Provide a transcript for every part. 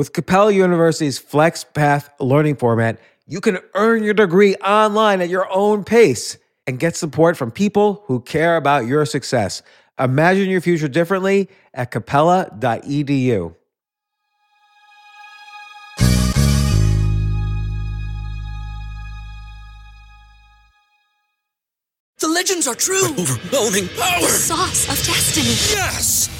With Capella University's FlexPath learning format, you can earn your degree online at your own pace and get support from people who care about your success. Imagine your future differently at capella.edu. The legends are true. Overwhelming power! The Sauce of destiny. Yes!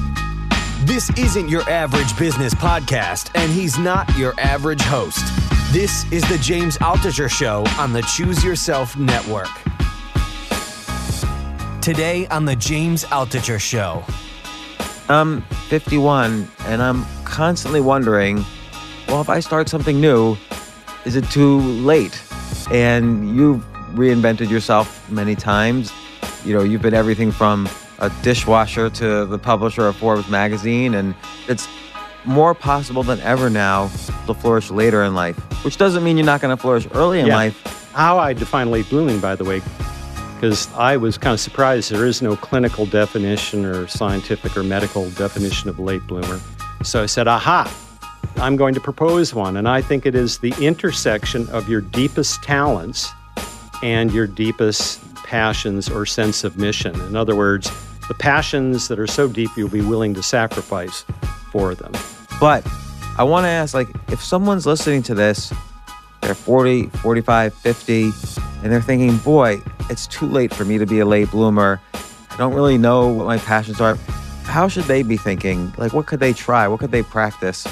This isn't your average business podcast, and he's not your average host. This is the James Altucher Show on the Choose Yourself Network. Today on the James Altucher Show. I'm 51 and I'm constantly wondering well, if I start something new, is it too late? And you've reinvented yourself many times. You know, you've been everything from a dishwasher to the publisher of Forbes magazine, and it's more possible than ever now to flourish later in life, which doesn't mean you're not going to flourish early in Yeah. life. How I define late blooming, by the way, because I was kind of surprised there is no clinical definition or scientific or medical definition of late bloomer. So I said, aha, I'm going to propose one. And I think it is the intersection of your deepest talents and your deepest passions or sense of mission. In other words, the passions that are so deep you'll be willing to sacrifice for them. But I want to ask like, if someone's listening to this, they're 40, 45, 50, and they're thinking, boy, it's too late for me to be a late bloomer. I don't really know what my passions are. How should they be thinking? Like, what could they try? What could they practice?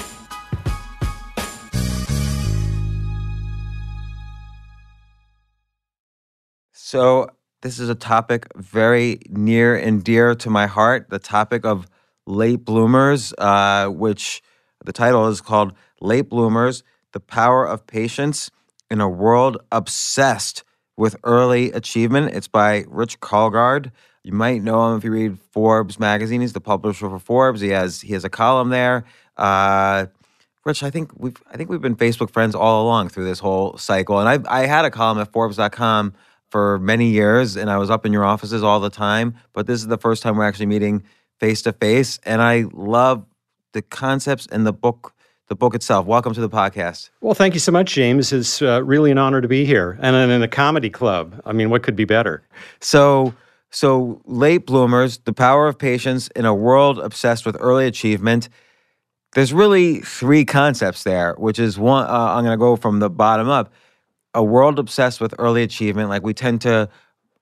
So, this is a topic very near and dear to my heart the topic of late bloomers, uh, which the title is called Late Bloomers The Power of Patience in a World Obsessed with Early Achievement. It's by Rich Karlgaard. You might know him if you read Forbes magazine. He's the publisher for Forbes. He has he has a column there. Uh, Rich, I think we've I think we've been Facebook friends all along through this whole cycle. And I I had a column at Forbes.com for many years, and I was up in your offices all the time. But this is the first time we're actually meeting face to face, and I love the concepts and the book the book itself. Welcome to the podcast. Well, thank you so much, James. It's uh, really an honor to be here and in a comedy club. I mean, what could be better? So, so late bloomers, the power of patience in a world obsessed with early achievement. There's really three concepts there, which is one. Uh, I'm going to go from the bottom up. A world obsessed with early achievement, like we tend to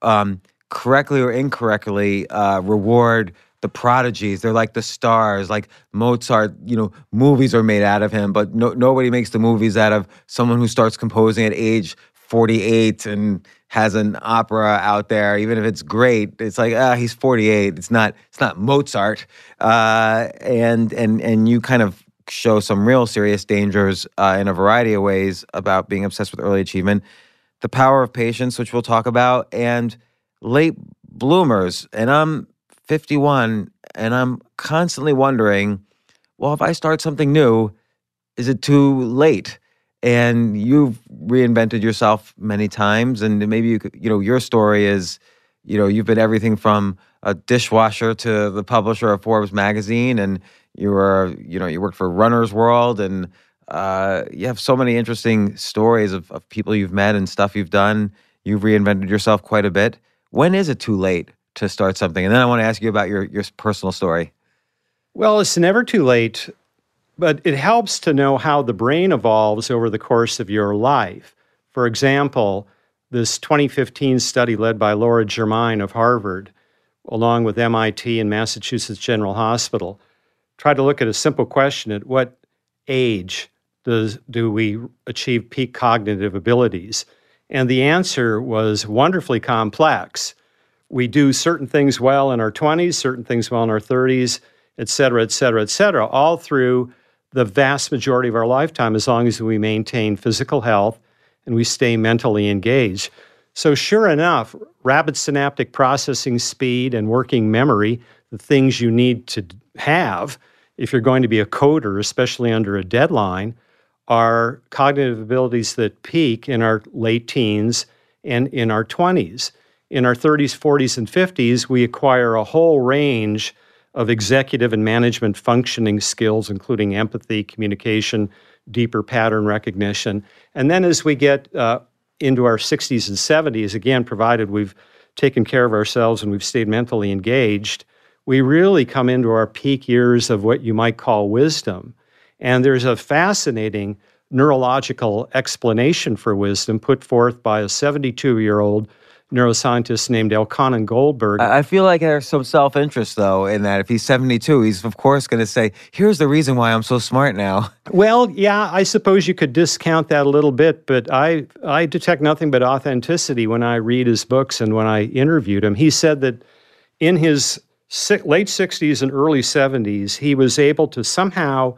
um, correctly or incorrectly uh, reward the prodigies. They're like the stars, like Mozart. You know, movies are made out of him, but no, nobody makes the movies out of someone who starts composing at age 48 and has an opera out there. Even if it's great, it's like ah, he's 48. It's not. It's not Mozart. Uh, and and and you kind of show some real serious dangers uh, in a variety of ways about being obsessed with early achievement. The power of patience, which we'll talk about, and late bloomers. And I'm 51 and I'm constantly wondering, well, if I start something new, is it too late? And you've reinvented yourself many times, and maybe you you know, your story is, you know, you've been everything from a dishwasher to the publisher of Forbes magazine, and you were, you know, you worked for Runner's World, and uh, you have so many interesting stories of, of people you've met and stuff you've done. You've reinvented yourself quite a bit. When is it too late to start something? And then I want to ask you about your your personal story. Well, it's never too late, but it helps to know how the brain evolves over the course of your life. For example, this 2015 study led by Laura Germine of Harvard, along with MIT and Massachusetts General Hospital, tried to look at a simple question at what age does, do we achieve peak cognitive abilities? And the answer was wonderfully complex. We do certain things well in our 20s, certain things well in our 30s, et cetera, et cetera, et cetera, all through the vast majority of our lifetime as long as we maintain physical health and we stay mentally engaged. So, sure enough, rapid synaptic processing speed and working memory, the things you need to have if you're going to be a coder, especially under a deadline, are cognitive abilities that peak in our late teens and in our 20s. In our 30s, 40s, and 50s, we acquire a whole range of executive and management functioning skills, including empathy, communication, deeper pattern recognition. And then as we get uh, into our 60s and 70s, again, provided we've taken care of ourselves and we've stayed mentally engaged, we really come into our peak years of what you might call wisdom. And there's a fascinating neurological explanation for wisdom put forth by a 72 year old neuroscientist named Elkhonon Goldberg. I feel like there's some self interest, though, in that if he's 72, he's of course going to say, Here's the reason why I'm so smart now. Well, yeah, I suppose you could discount that a little bit, but I, I detect nothing but authenticity when I read his books and when I interviewed him. He said that in his late 60s and early 70s, he was able to somehow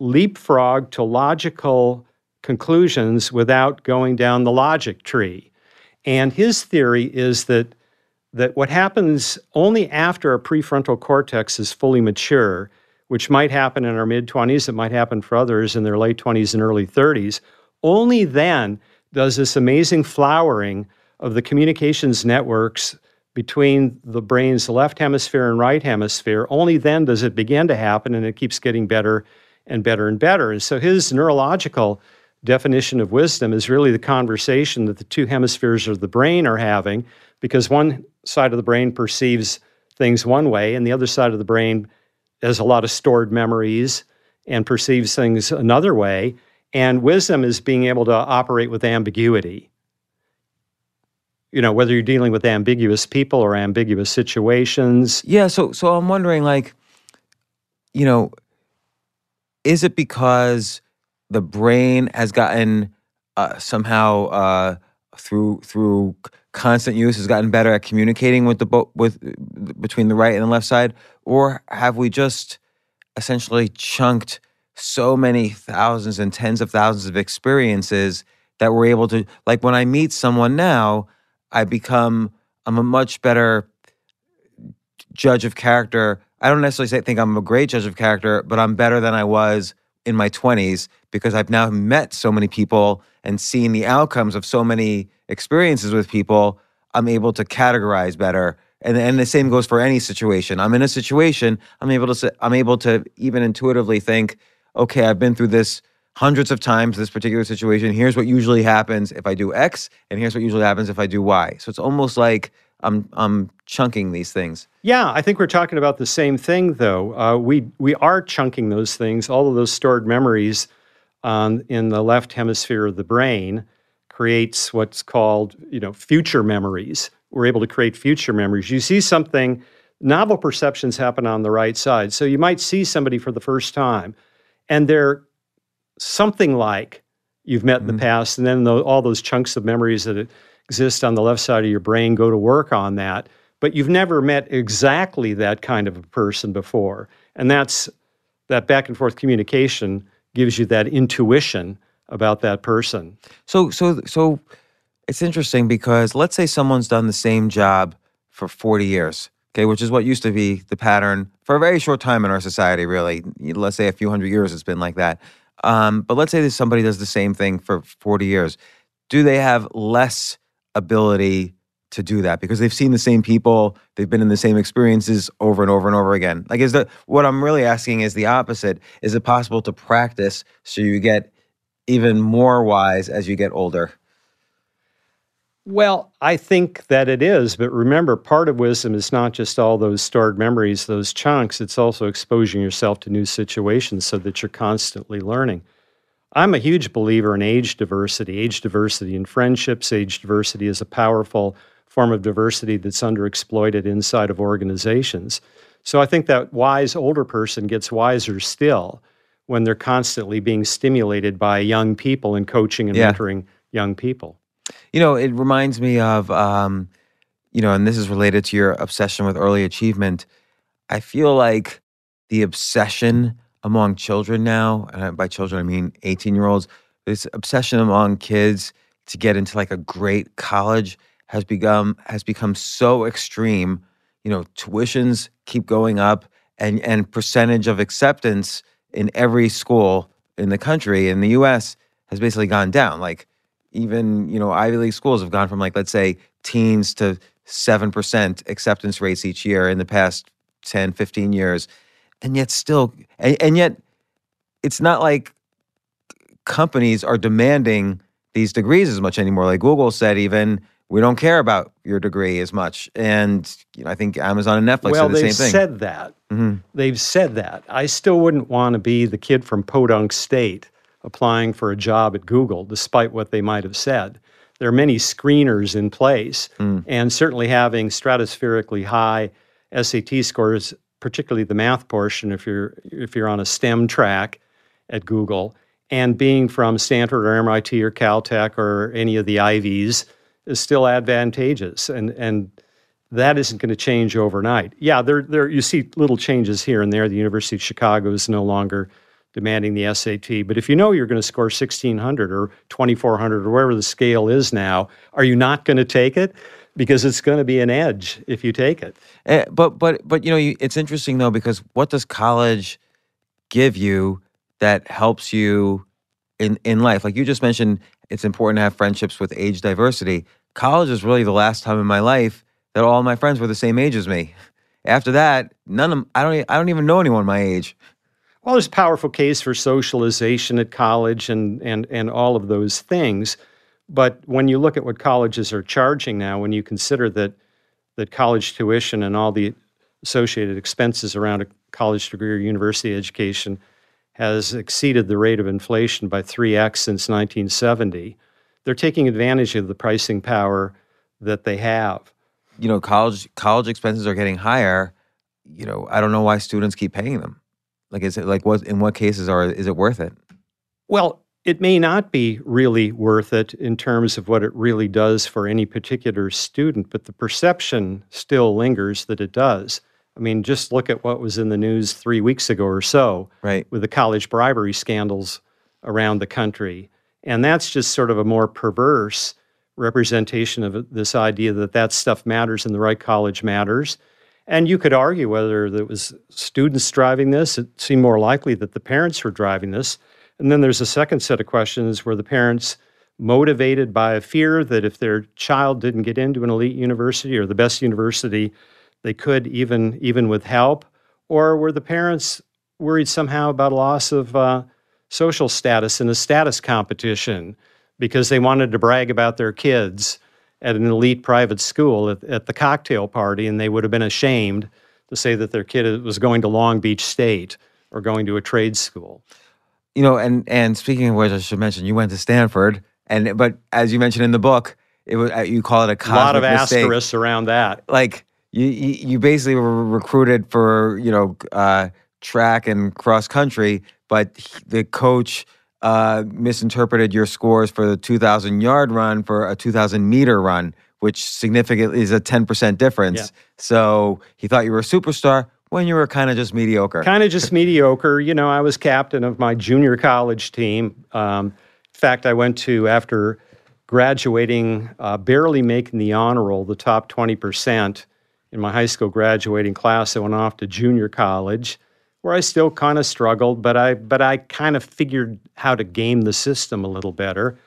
leapfrog to logical conclusions without going down the logic tree. And his theory is that that what happens only after our prefrontal cortex is fully mature, which might happen in our mid 20s, it might happen for others in their late 20s and early 30s, only then does this amazing flowering of the communications networks between the brain's left hemisphere and right hemisphere, only then does it begin to happen and it keeps getting better and better and better. And so his neurological definition of wisdom is really the conversation that the two hemispheres of the brain are having because one side of the brain perceives things one way and the other side of the brain has a lot of stored memories and perceives things another way. And wisdom is being able to operate with ambiguity you know whether you're dealing with ambiguous people or ambiguous situations. Yeah so so i'm wondering like you know is it because the brain has gotten uh, somehow uh, through through constant use has gotten better at communicating with the bo- with between the right and the left side, or have we just essentially chunked so many thousands and tens of thousands of experiences that we're able to like when I meet someone now, I become I'm a much better judge of character. I don't necessarily say, think I'm a great judge of character, but I'm better than I was in my 20s because I've now met so many people and seen the outcomes of so many experiences with people. I'm able to categorize better. And, and the same goes for any situation. I'm in a situation, I'm able to I'm able to even intuitively think, okay, I've been through this hundreds of times this particular situation. Here's what usually happens if I do X, and here's what usually happens if I do Y. So it's almost like I'm I'm chunking these things. Yeah, I think we're talking about the same thing, though. Uh, we we are chunking those things. All of those stored memories um, in the left hemisphere of the brain creates what's called you know future memories. We're able to create future memories. You see something, novel perceptions happen on the right side. So you might see somebody for the first time, and they're something like you've met mm-hmm. in the mm-hmm. past, and then the, all those chunks of memories that exist on the left side of your brain go to work on that. But you've never met exactly that kind of a person before. And that's that back and forth communication gives you that intuition about that person. So so so it's interesting because let's say someone's done the same job for 40 years, okay, which is what used to be the pattern for a very short time in our society, really. Let's say a few hundred years it's been like that. Um, but let's say that somebody does the same thing for 40 years. Do they have less ability to do that because they've seen the same people, they've been in the same experiences over and over and over again. Like, is the what I'm really asking is the opposite? Is it possible to practice so you get even more wise as you get older? Well, I think that it is, but remember, part of wisdom is not just all those stored memories, those chunks, it's also exposing yourself to new situations so that you're constantly learning. I'm a huge believer in age diversity, age diversity in friendships, age diversity is a powerful form of diversity that's underexploited inside of organizations. So I think that wise older person gets wiser still when they're constantly being stimulated by young people and coaching and yeah. mentoring young people. You know, it reminds me of, um, you know, and this is related to your obsession with early achievement. I feel like the obsession among children now, and by children I mean 18 year olds, this obsession among kids to get into like a great college has become has become so extreme. You know, tuitions keep going up, and and percentage of acceptance in every school in the country in the U.S. has basically gone down. Like even you know Ivy League schools have gone from like let's say teens to seven percent acceptance rates each year in the past 10, 15 years, and yet still, and, and yet it's not like companies are demanding these degrees as much anymore. Like Google said, even we don't care about your degree as much, and you know I think Amazon and Netflix well, said the they've same thing. said that. hmm They've said that. I still wouldn't want to be the kid from Podunk State applying for a job at Google, despite what they might have said. There are many screeners in place, hmm. and certainly having stratospherically high SAT scores, particularly the math portion, if you're if you're on a STEM track at Google, and being from Stanford or MIT or Caltech or any of the Ivies is still advantageous. And and that isn't going to change overnight. Yeah, there, there you see little changes here and there. The University of Chicago is no longer demanding the SAT, but if you know you're going to score 1600 or 2400 or wherever the scale is now, are you not going to take it? Because it's going to be an edge if you take it. Eh, but but but you know you, it's interesting though because what does college give you that helps you in in life? Like you just mentioned, it's important to have friendships with age diversity. College is really the last time in my life that all my friends were the same age as me. After that, none of I don't I don't even know anyone my age. Well, there's a powerful case for socialization at college and, and, and all of those things. But when you look at what colleges are charging now, when you consider that, that college tuition and all the associated expenses around a college degree or university education has exceeded the rate of inflation by 3x since 1970, they're taking advantage of the pricing power that they have. You know, college college expenses are getting higher. You know, I don't know why students keep paying them. Like, is it like what in what cases are is it worth it? Well, it may not be really worth it in terms of what it really does for any particular student, but the perception still lingers that it does. I mean, just look at what was in the news three weeks ago or so Right. with the college bribery scandals around the country. And that's just sort of a more perverse representation of this idea that that stuff matters and the right college matters. And you could argue whether it was students driving this. It seemed more likely that the parents were driving this. And then there's a second set of questions where the parents motivated by a fear that if their child didn't get into an elite university or the best university, they could even even with help, or were the parents worried somehow about a loss of uh, social status in a status competition because they wanted to brag about their kids at an elite private school at, at the cocktail party, and they would have been ashamed to say that their kid was going to Long Beach State or going to a trade school. you know, and and speaking of which, I should mention you went to Stanford, and but as you mentioned in the book, it was uh, you call it a A lot of mistake. asterisks around that. Like you, you, you basically were recruited for you know uh, track and cross country, but he- the coach uh, misinterpreted your scores for the two thousand yard run for a two thousand meter run, which significantly is a ten percent difference. Yeah. So he thought you were a superstar when you were kind of just mediocre. kind of just mediocre. You know, I was captain of my junior college team. Um, in fact, I went to, after graduating, uh, barely making the honor roll, the top 20% in my high school graduating class. I went off to junior college where I still kind of struggled, but I, but I kind of figured how to game the system a little better.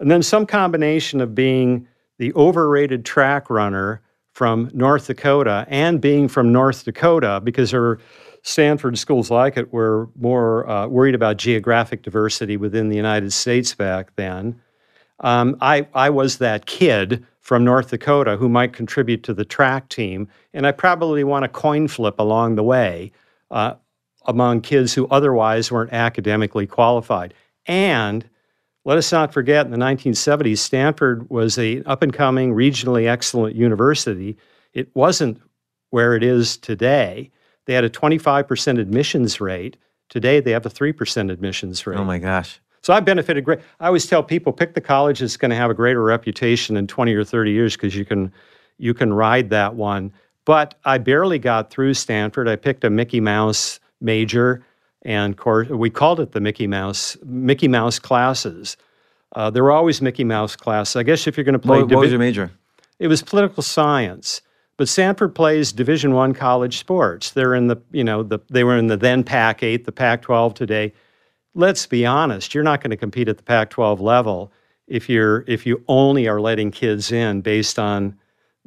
And then some combination of being the overrated track runner from North Dakota and being from North Dakota, because there were Stanford schools like it were more uh, worried about geographic diversity within the United States back then. Um, I, I was that kid from North Dakota who might contribute to the track team, and I probably won a coin flip along the way uh, among kids who otherwise weren't academically qualified. And let us not forget, in the 1970s, Stanford was a up and coming, regionally excellent university. It wasn't where it is today. They had a 25% admissions rate. Today, they have a 3% admissions rate. oh my gosh. So I benefited great. I always tell people pick the college that's going to have a greater reputation in 20 or 30 years because you can you can ride that one. But I barely got through Stanford. I picked a Mickey Mouse major and course we called it the Mickey Mouse Mickey Mouse classes. Uh, there were always Mickey Mouse classes. I guess if you're going to play, What, what was your major? it was political science. But Stanford plays Division One college sports. They're in the you know the they were in the then Pac eight, the Pac twelve today. Let's be honest, you're not going to compete at the Pac twelve level if you're if you only are letting kids in based on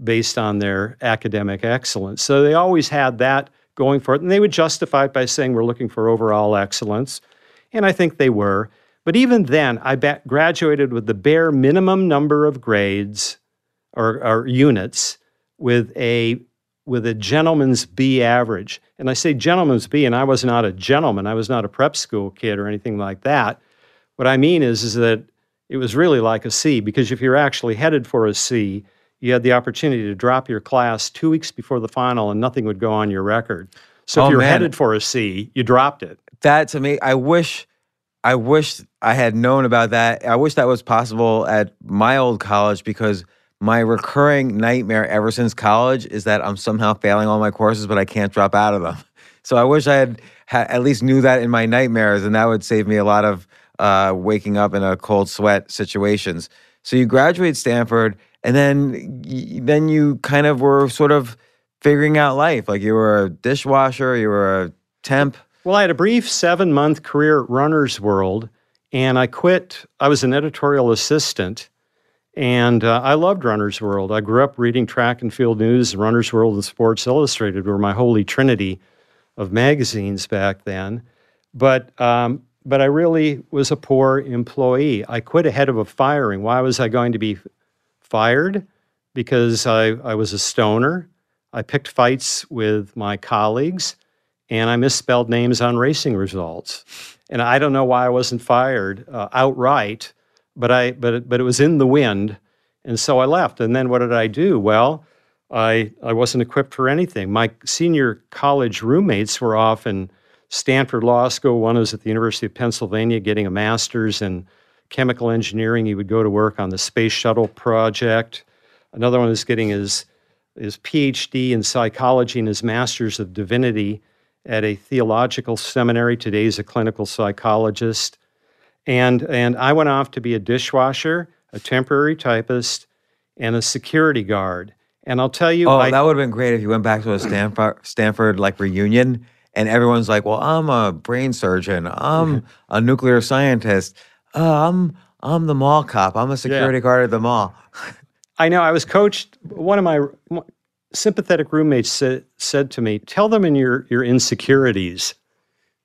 based on their academic excellence. So they always had that going for it, and they would justify it by saying we're looking for overall excellence, and I think they were. But even then, I graduated with the bare minimum number of grades or, or units with a with a gentleman's B average. And I say gentleman's B, and I was not a gentleman. I was not a prep school kid or anything like that. What I mean is, is that it was really like a C because if you're actually headed for a C, you had the opportunity to drop your class two weeks before the final, and nothing would go on your record. So Oh, if you're headed for a C, you dropped it. That to me, I wish, I wish I had known about that. I wish that was possible at my old college because my recurring nightmare ever since college is that I'm somehow failing all my courses, but I can't drop out of them. So I wish I had, had at least knew that in my nightmares, and that would save me a lot of uh, waking up in a cold sweat situations. So you graduate Stanford, and then then you kind of were sort of figuring out life. Like you were a dishwasher, you were a temp. Well, I had a brief seven month career at Runner's World, and I quit. I was an editorial assistant, and uh, I loved Runner's World. I grew up reading track and field news. Runner's World and Sports Illustrated were my holy trinity of magazines back then. But um, but I really was a poor employee. I quit ahead of a firing. Why was I going to be fired? Because I, I was a stoner. I picked fights with my colleagues and I misspelled names on racing results. And I don't know why I wasn't fired uh, outright, but I but but it was in the wind, and so I left. And then what did I do? Well, I I wasn't equipped for anything. My senior college roommates were off in Stanford Law School. One was at the University of Pennsylvania getting a master's in chemical engineering. He would go to work on the space shuttle project. Another one is getting his his PhD in psychology and his master's of divinity at a theological seminary. Today he's a clinical psychologist. And, and I went off to be a dishwasher, a temporary typist, and a security guard. And I'll tell you, Oh, I, that would have been great if you went back to a Stanford Stanford like reunion and everyone's like, "Well, I'm a brain surgeon. I'm a nuclear scientist. Uh, I'm I'm the mall cop. I'm a security guard at the mall." I know I was coached. One of my sympathetic roommates said, said to me, "Tell them in your your insecurities,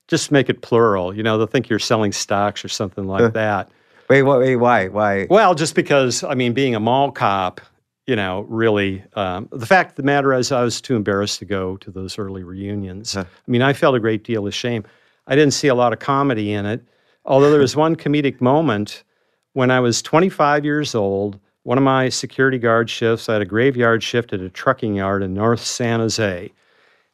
just make it plural. You know, they'll think you're selling stocks or something like that." Wait, what? Wait, why? Why? Well, just because I mean, being a mall cop, you know, really, um, the fact of the matter is, I was too embarrassed to go to those early reunions. I mean, I felt a great deal of shame. I didn't see a lot of comedy in it, although there was one comedic moment when I was 25 years old. One of my security guard shifts, I had a graveyard shift at a trucking yard in North San Jose.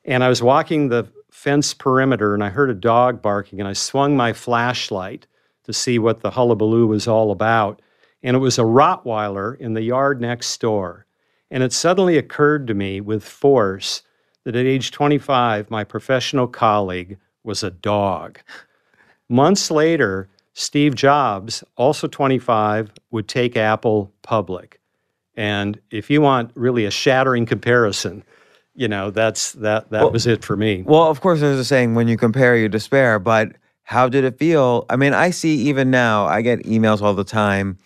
And I was walking the fence perimeter and I heard a dog barking and I swung my flashlight to see what the hullabaloo was all about. And it was a Rottweiler in the yard next door. And it suddenly occurred to me with force that at age 25, my professional colleague was a dog. Months later, Steve Jobs, also 25, would take Apple public. And if you want really a shattering comparison, you know, that's that that was it for me. Well, of course, there's a saying: when you compare, you despair. But how did it feel? I mean, I see even now. I get emails all the time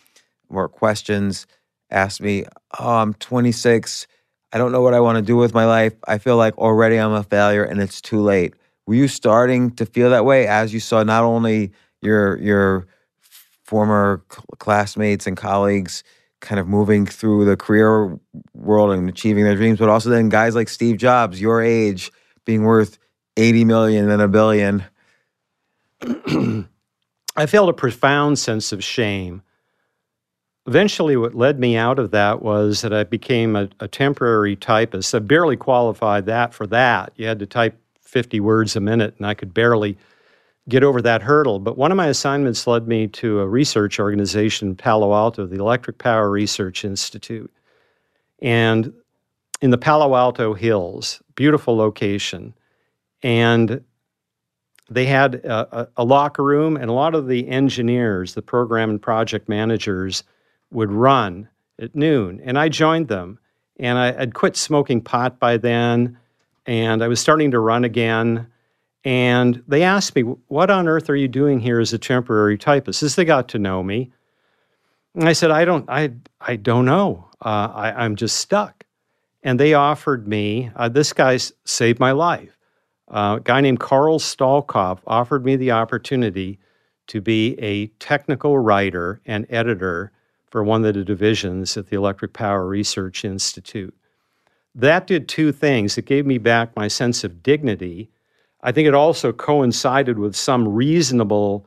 or questions. Ask me, "Oh, I'm 26. I don't know what I want to do with my life. I feel like already I'm a failure, and it's too late." Were you starting to feel that way as you saw not only your your former classmates and colleagues kind of moving through the career world and achieving their dreams, but also then guys like Steve Jobs, your age, being worth 80 million and a billion. I felt a profound sense of shame. Eventually, what led me out of that was that I became a, a temporary typist. I barely qualified that for that. You had to type 50 words a minute, and I could barely get over that hurdle. But one of my assignments led me to a research organization Palo Alto, the Electric Power Research Institute. And in the Palo Alto Hills, beautiful location. And they had a, a, a locker room, and a lot of the engineers, the program and project managers, would run at noon. And I joined them. And I had quit smoking pot by then, and I was starting to run again. And they asked me, What on earth are you doing here as a temporary typist? As they got to know me. And I said, I don't, I, I don't know. Uh, I, I'm just stuck. And they offered me, uh, this guy saved my life. Uh, a guy named Carl Stahlkopf offered me the opportunity to be a technical writer and editor for one of the divisions at the Electric Power Research Institute. That did two things. It gave me back my sense of dignity. I think it also coincided with some reasonable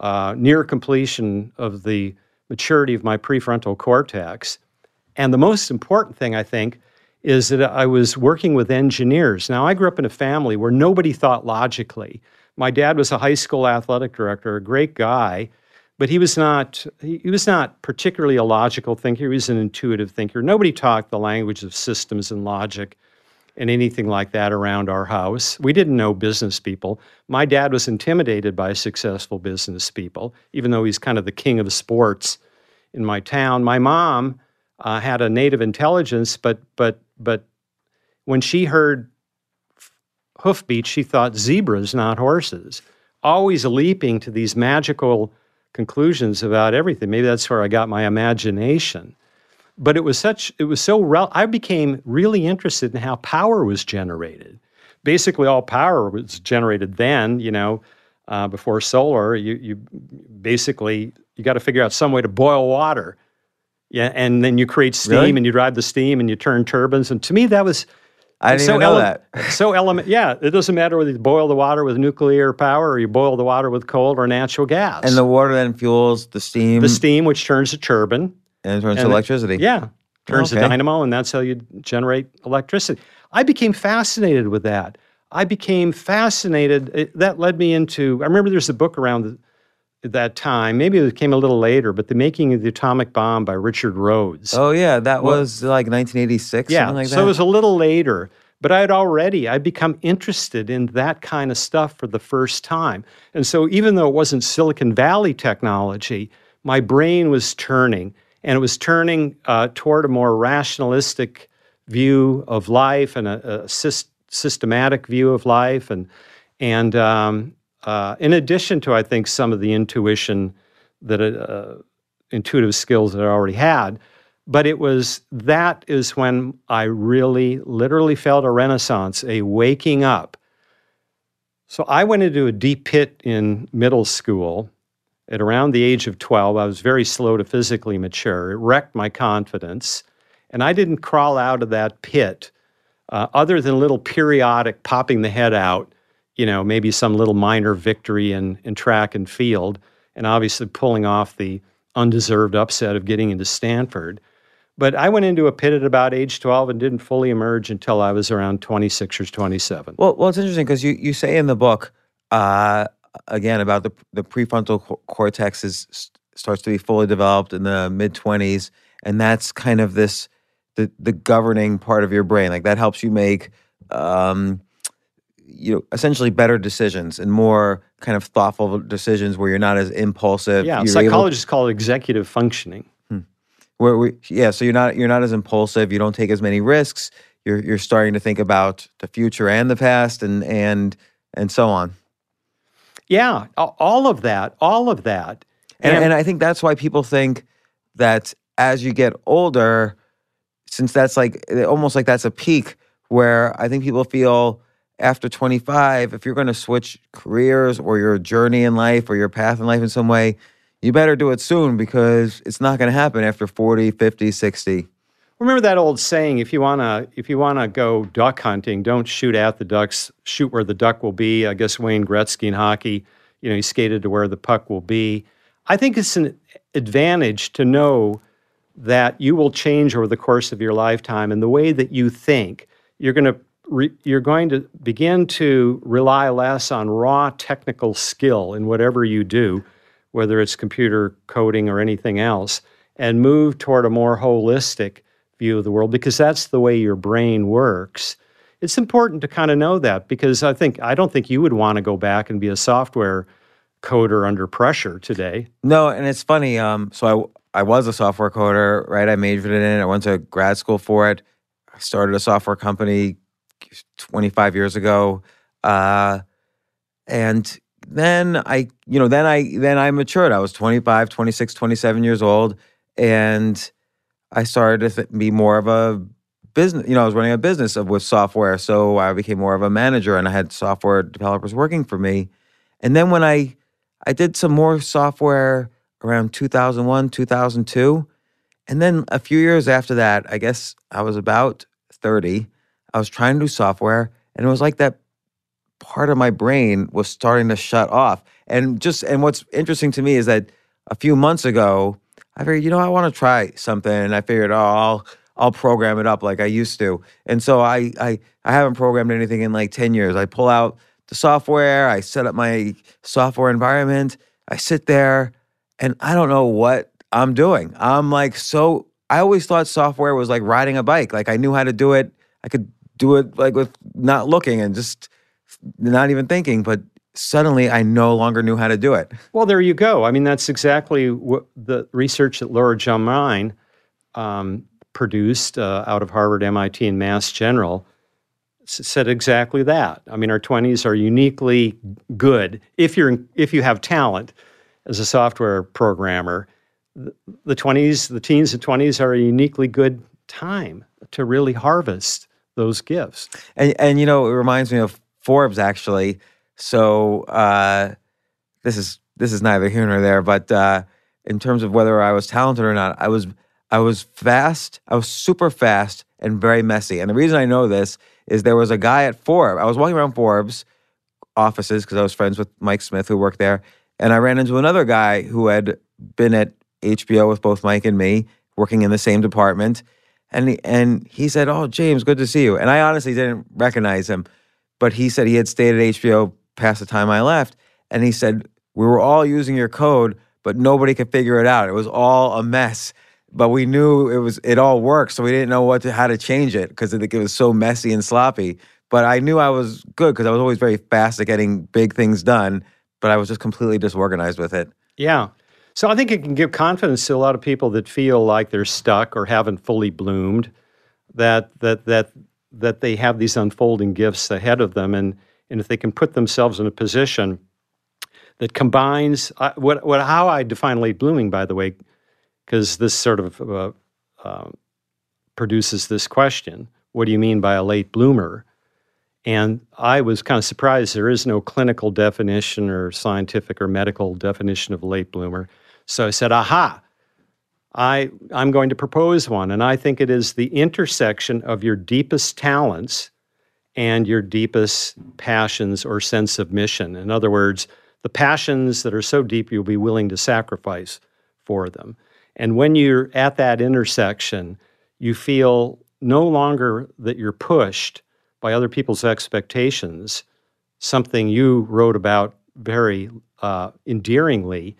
uh, near completion of the maturity of my prefrontal cortex. And the most important thing, I think, is that I was working with engineers. Now, I grew up in a family where nobody thought logically. My dad was a high school athletic director, a great guy, but he was not he was not particularly a logical thinker. He was an intuitive thinker. Nobody talked the language of systems and logic and anything like that around our house. We didn't know business people. My dad was intimidated by successful business people, even though he's kind of the king of sports in my town. My mom uh, had a native intelligence, but but but when she heard hoofbeats, she thought zebras, not horses. Always leaping to these magical conclusions about everything. Maybe that's where I got my imagination. But it was such, it was so, rel- I became really interested in how power was generated. Basically, all power was generated then, you know, uh, before solar. You, you basically, you got to figure out some way to boil water. Yeah, and then you create steam Really? and you drive the steam and you turn turbines. And to me, that was I didn't so even know ele- that. so element, yeah. It doesn't matter whether you boil the water with nuclear power or you boil the water with coal or natural gas. And the water then fuels the steam, the steam, which turns a turbine, and it turns to and it- electricity. yeah, turns Okay. a dynamo, and that's how you generate electricity. I became fascinated with that. I became fascinated. It, that led me into. I remember there's a book around the, at that time. Maybe it came a little later, but the making of the atomic bomb by Richard Rhodes. Oh yeah, that was like 1986, Yeah, something like that. so it was a little later, but I had already I'd become interested in that kind of stuff for the first time. And so even though it wasn't Silicon Valley technology, my brain was turning, and it was turning uh, toward a more rationalistic view of life and a, a sys- systematic view of life, and and um, uh, in addition to I think some of the intuition that uh, intuitive skills that I already had. But it was that is when I really, literally felt a renaissance, a waking up. So I went into a deep pit in middle school at around the age of 12. I was very slow to physically mature. It wrecked my confidence. And I didn't crawl out of that pit uh, other than little periodic popping the head out, you know, maybe some little minor victory in, in track and field, and obviously pulling off the undeserved upset of getting into Stanford. But I went into a pit at about age 12 and didn't fully emerge until I was around 26 or 27. Well, well, it's interesting because you, you say in the book uh, again about the the prefrontal co- cortex is starts to be fully developed in the mid twenties, and that's kind of this the the governing part of your brain. Like that helps you make um, you know essentially better decisions and more kind of thoughtful decisions where you're not as impulsive. yeah, you're able- psychologists call it executive functioning. Hmm. where we, yeah, so you're not you're not as impulsive. You don't take as many risks. You're you're starting to think about the future and the past, and and and so on. Yeah, all of that, all of that. And, and I think that's why people think that as you get older, since that's like almost like that's a peak where I think people feel after 25, if you're going to switch careers or your journey in life or your path in life in some way, you better do it soon because it's not going to happen after 40, 50, 60. Remember that old saying: if you wanna, if you wanna go duck hunting, don't shoot at the ducks, shoot where the duck will be. I guess Wayne Gretzky in hockey, you know, he skated to where the puck will be. I think it's an advantage to know that you will change over the course of your lifetime, and the way that you think, you're going to re, you're going to begin to rely less on raw technical skill in whatever you do, whether it's computer coding or anything else, and move toward a more holistic view of the world because that's the way your brain works. it's important to kind of know that because I think I don't think you would want to go back and be a software coder under pressure today. No, and it's funny. Um, so I I was a software coder, right? I majored in it. I went to grad school for it. I started a software company 25 years ago, uh, and then I, you know, then I then I matured. I was 25, 26, 27 years old, and I started to be more of a business. You know, I was running a business of with software, so I became more of a manager, and I had software developers working for me. And then when I I did some more software around 2001, 2002. And then a few years after that, I guess I was about 30. I was trying to do software, and it was like that part of my brain was starting to shut off. And just and what's interesting to me is that a few months ago, I figured, you know, I want to try something, and I figured, oh, I'll I'll program it up like I used to. And so I I I haven't programmed anything in like 10 years. I pull out the software, I set up my software environment, I sit there, and I don't know what I'm doing. I'm like so I always thought software was like riding a bike. Like I knew how to do it. I could do it like with not looking and just not even thinking, but suddenly I no longer knew how to do it. Well, there you go. I mean, that's exactly what the research that Laura Germine um, produced uh, out of Harvard, MIT, and Mass General said exactly that. I mean, our 20s are uniquely good if you're if you have talent as a software programmer. The, the 20s, the teens and 20s are a uniquely good time to really harvest those gifts. And and you know, it reminds me of Forbes actually. So uh, this is this is neither here nor there, but uh, in terms of whether I was talented or not, I was I was fast. I was super fast and very messy. And the reason I know this is there was a guy at Forbes. I was walking around Forbes offices because I was friends with Mike Smith who worked there, and I ran into another guy who had been at HBO with both Mike and me, working in the same department. And he, and he said, "Oh, James, good to see you." And I honestly didn't recognize him, but he said he had stayed at HBO past the time I left, and he said we were all using your code, but nobody could figure it out. It was all a mess. But we knew it was it all worked, so we didn't know what to, how to change it because it, it was so messy and sloppy. But I knew I was good because I was always very fast at getting big things done. But I was just completely disorganized with it. Yeah. So I think it can give confidence to a lot of people that feel like they're stuck or haven't fully bloomed, that that that that they have these unfolding gifts ahead of them, and and if they can put themselves in a position that combines uh, what what how I define late blooming, by the way, because this sort of uh, uh, produces this question: What do you mean by a late bloomer? And I was kind of surprised there is no clinical definition or scientific or medical definition of late bloomer. So I said, aha, I, I'm going to propose one. And I think it is the intersection of your deepest talents and your deepest passions or sense of mission. In other words, the passions that are so deep you'll be willing to sacrifice for them. And when you're at that intersection, you feel no longer that you're pushed by other people's expectations, something you wrote about very uh, endearingly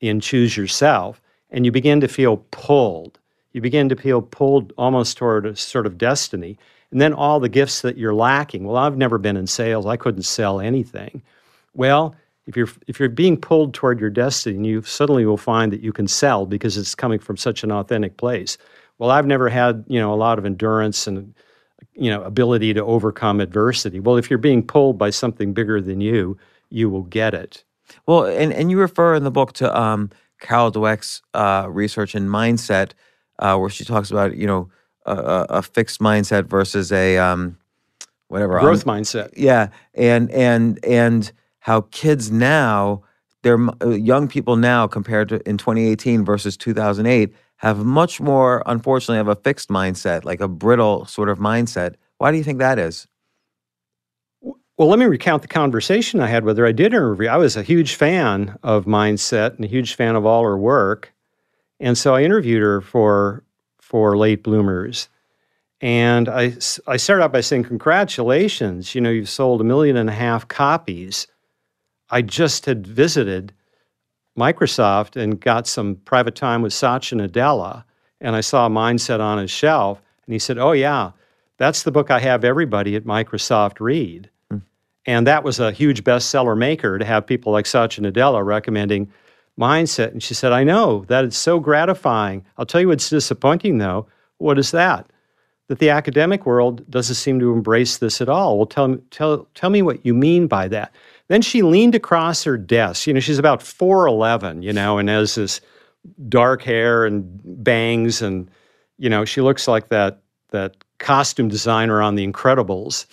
in Choose Yourself, and you begin to feel pulled. You begin to feel pulled almost toward a sort of destiny. And then all the gifts that you're lacking. Well, I've never been in sales. I couldn't sell anything. Well, if you're if you're being pulled toward your destiny, you suddenly will find that you can sell because it's coming from such an authentic place. Well, I've never had, you know, a lot of endurance and you know, ability to overcome adversity. Well, if you're being pulled by something bigger than you, you will get it. Well, and, and you refer in the book to um, Carol Dweck's uh, research in mindset, uh, where she talks about you know a, a fixed mindset versus a um, whatever growth um, mindset. Yeah, and and and how kids now, they're uh, young people now compared to in 2018 versus 2008 have much more, unfortunately, have a fixed mindset, like a brittle sort of mindset. Why do you think that is? Well, let me recount the conversation I had with her. I did interview. I was a huge fan of Mindset and a huge fan of all her work, and so I interviewed her for for Late Bloomers. And I I started out by saying, "Congratulations! You know, you've sold a million and a half copies." I just had visited Microsoft and got some private time with Satya Nadella, and I saw Mindset on his shelf, and he said, "Oh yeah." That's the book I have everybody at Microsoft read. And that was a huge bestseller maker to have people like Satya Nadella recommending mindset. And she said, I know that it's so gratifying. I'll tell you what's disappointing though. What is that? That the academic world doesn't seem to embrace this at all. Well, tell, tell, tell me what you mean by that. Then she leaned across her desk. You know, she's about 4'11, you know, and has this dark hair and bangs. And, you know, she looks like that, that costume designer on The Incredibles.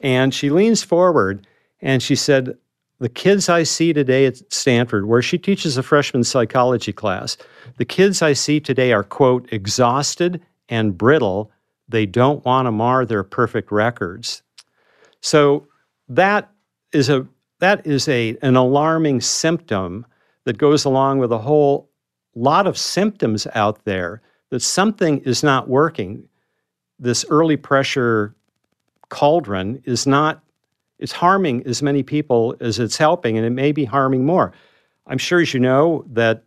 And she leans forward and she said, The kids I see today at Stanford, where she teaches a freshman psychology class, the kids I see today are, quote, exhausted and brittle. They don't want to mar their perfect records. So that is a that is a an alarming symptom that goes along with a whole lot of symptoms out there that something is not working. This early pressure cauldron is not it's harming as many people as it's helping and it may be harming more. I'm sure as you know that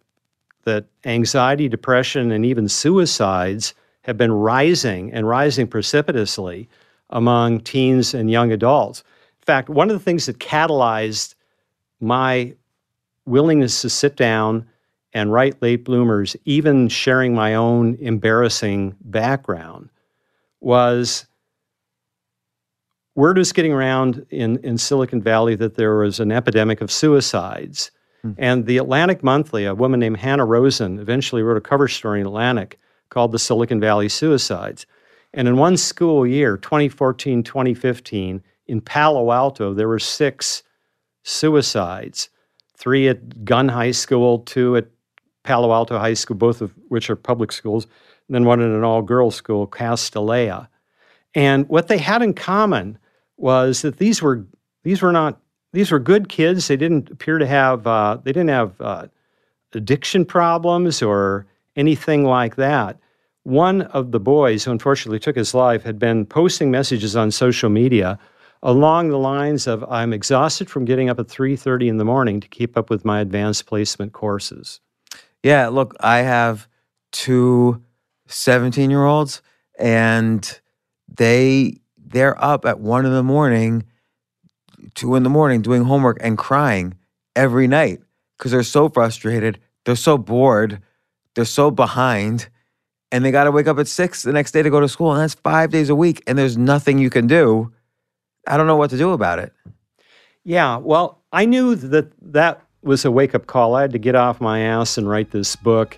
that anxiety depression and even suicides have been rising and rising precipitously among teens and young adults. In fact one of the things that catalyzed my willingness to sit down and write late bloomers even sharing my own embarrassing background was word was getting around in, in Silicon Valley that there was an epidemic of suicides. Hmm. And the Atlantic Monthly, a woman named Hanna Rosin, eventually wrote a cover story in Atlantic called The Silicon Valley Suicides. And in one school year, 2014 2015, in Palo Alto, there were six suicides three at Gunn High School, two at Palo Alto High School, both of which are public schools, and then one in an all girls school, Castilleja. And what they had in common was that these were these were not these were good kids. They didn't appear to have uh, they didn't have uh, addiction problems or anything like that. One of the boys who unfortunately took his life had been posting messages on social media along the lines of I'm exhausted from getting up at 3:30 in the morning to keep up with my advanced placement courses. Yeah, look, I have two 17-year-olds and they they're up at one in the morning, two in the morning doing homework and crying every night because they're so frustrated, they're so bored, they're so behind, and they got to wake up at six the next day to go to school, and that's five days a week, and there's nothing you can do. I don't know what to do about it. Yeah, well, I knew that that was a wake up call. I had to get off my ass and write this book.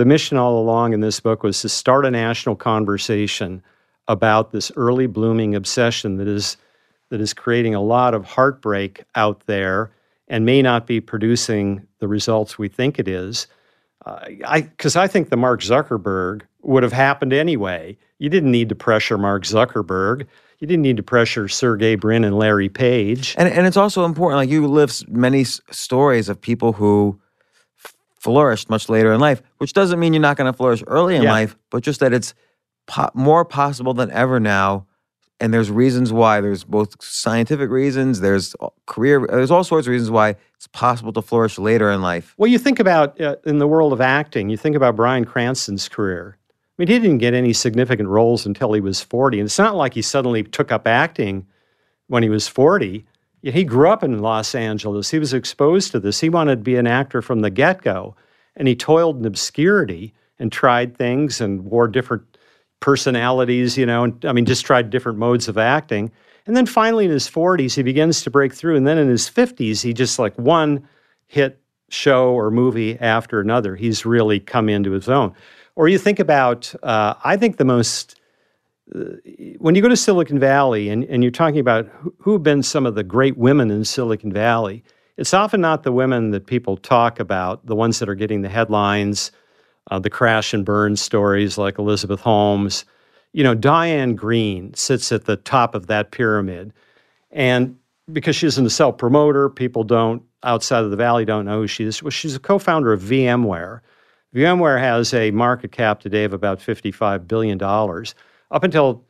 The mission all along in this book was to start a national conversation about this early blooming obsession that is that is creating a lot of heartbreak out there and may not be producing the results we think it is. Uh, I because I think the Mark Zuckerberg would have happened anyway. You didn't need to pressure Mark Zuckerberg. You didn't need to pressure Sergey Brin and Larry Page. And and it's also important. Like you live many stories of people who flourished much later in life, which doesn't mean you're not going to flourish early in Yeah. life, but just that it's po- more possible than ever now. And there's reasons why. There's both scientific reasons. There's career. There's all sorts of reasons why it's possible to flourish later in life. Well, you think about uh, in the world of acting, you think about Bryan Cranston's career. I mean, he didn't get any significant roles until he was 40. And it's not like he suddenly took up acting when he was 40. He grew up in Los Angeles. He was exposed to this. He wanted to be an actor from the get go. And he toiled in obscurity and tried things and wore different personalities, you know, and I mean, just tried different modes of acting. And then finally in his 40s, he begins to break through. And then in his 50s, he just like one hit show or movie after another, he's really come into his own. Or you think about, uh, I think the most, when you go to Silicon Valley and, and you're talking about who, have been some of the great women in Silicon Valley, it's often not the women that people talk about, the ones that are getting the headlines, uh, the crash and burn stories like Elizabeth Holmes. You know, Diane Greene sits at the top of that pyramid. And because she's in a self promoter, people don't outside of the valley don't know who she is. Well, she's a co-founder of VMware. VMware has a market cap today of about $55 billion. Up until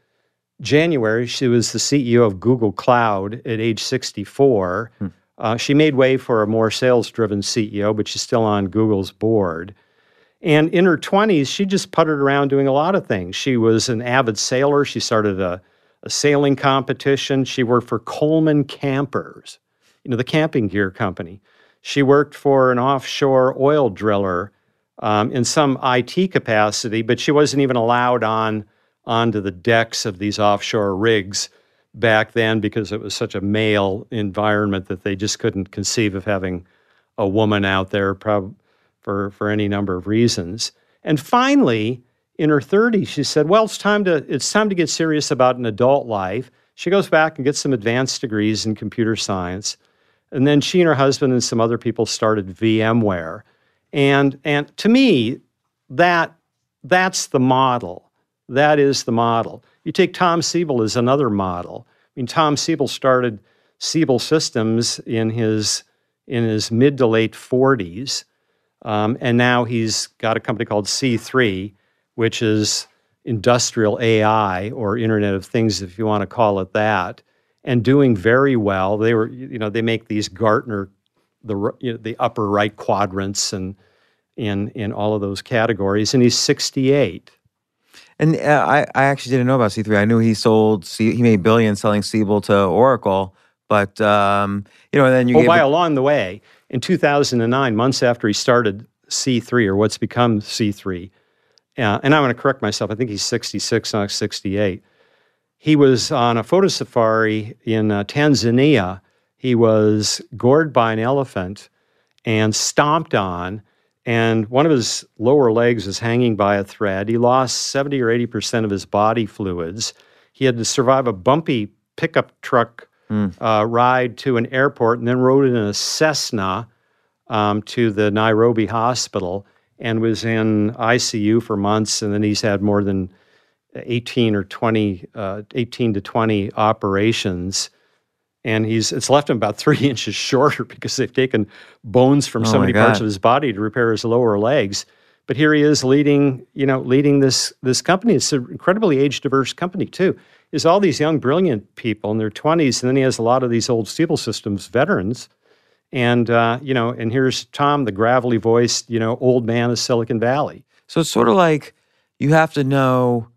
January, she was the CEO of Google Cloud at age 64. Hmm. Uh, she made way for a more sales driven CEO, but she's still on Google's board. And in her 20s, she just puttered around doing a lot of things. She was an avid sailor. She started a, a sailing competition. She worked for Coleman Campers, you know, the camping gear company. She worked for an offshore oil driller um, in some IT capacity, but she wasn't even allowed on onto the decks of these offshore rigs back then because it was such a male environment that they just couldn't conceive of having a woman out there prob- for, for any number of reasons. And finally, in her 30s, she said, "Well, it's time to it's time to get serious about an adult life." She goes back and gets some advanced degrees in computer science. And then she and her husband and some other people started VMware. And and to me, that that's the model. That is the model. You take Tom Siebel as another model. I mean, Tom Siebel started Siebel Systems in his in his mid to late 40s, um, and now he's got a company called C3, which is industrial AI or Internet of Things, if you want to call it that, and doing very well. They were, you know, they make these Gartner, the you know, the upper right quadrants, and in in all of those categories. And he's 68. And uh, I, I actually didn't know about C3. I knew he sold, C, he made billions selling Siebel to Oracle, but um, you know, and then you. Oh, by along the way, in 2009, months after he started C3 or what's become C3, uh, and I want to correct myself. I think he's 66, not 68. He was on a photo safari in uh, Tanzania. He was gored by an elephant and stomped on and one of his lower legs is hanging by a thread. He lost 70 or 80% of his body fluids. He had to survive a bumpy pickup truck mm. uh, ride to an airport and then rode in a Cessna um, to the Nairobi hospital and was in ICU for months. And then he's had more than 18 or 20, uh, 18 to 20 operations and he's it's left him about three inches shorter because they've taken bones from oh so many God. parts of his body to repair his lower legs. But here he is leading, you know, leading this this company. It's an incredibly age diverse company too. Is all these young, brilliant people in their twenties, and then he has a lot of these old Siebel Systems veterans. And uh, you know, and here's Tom, the gravelly voiced, you know, old man of Silicon Valley. So it's sort of like you have to know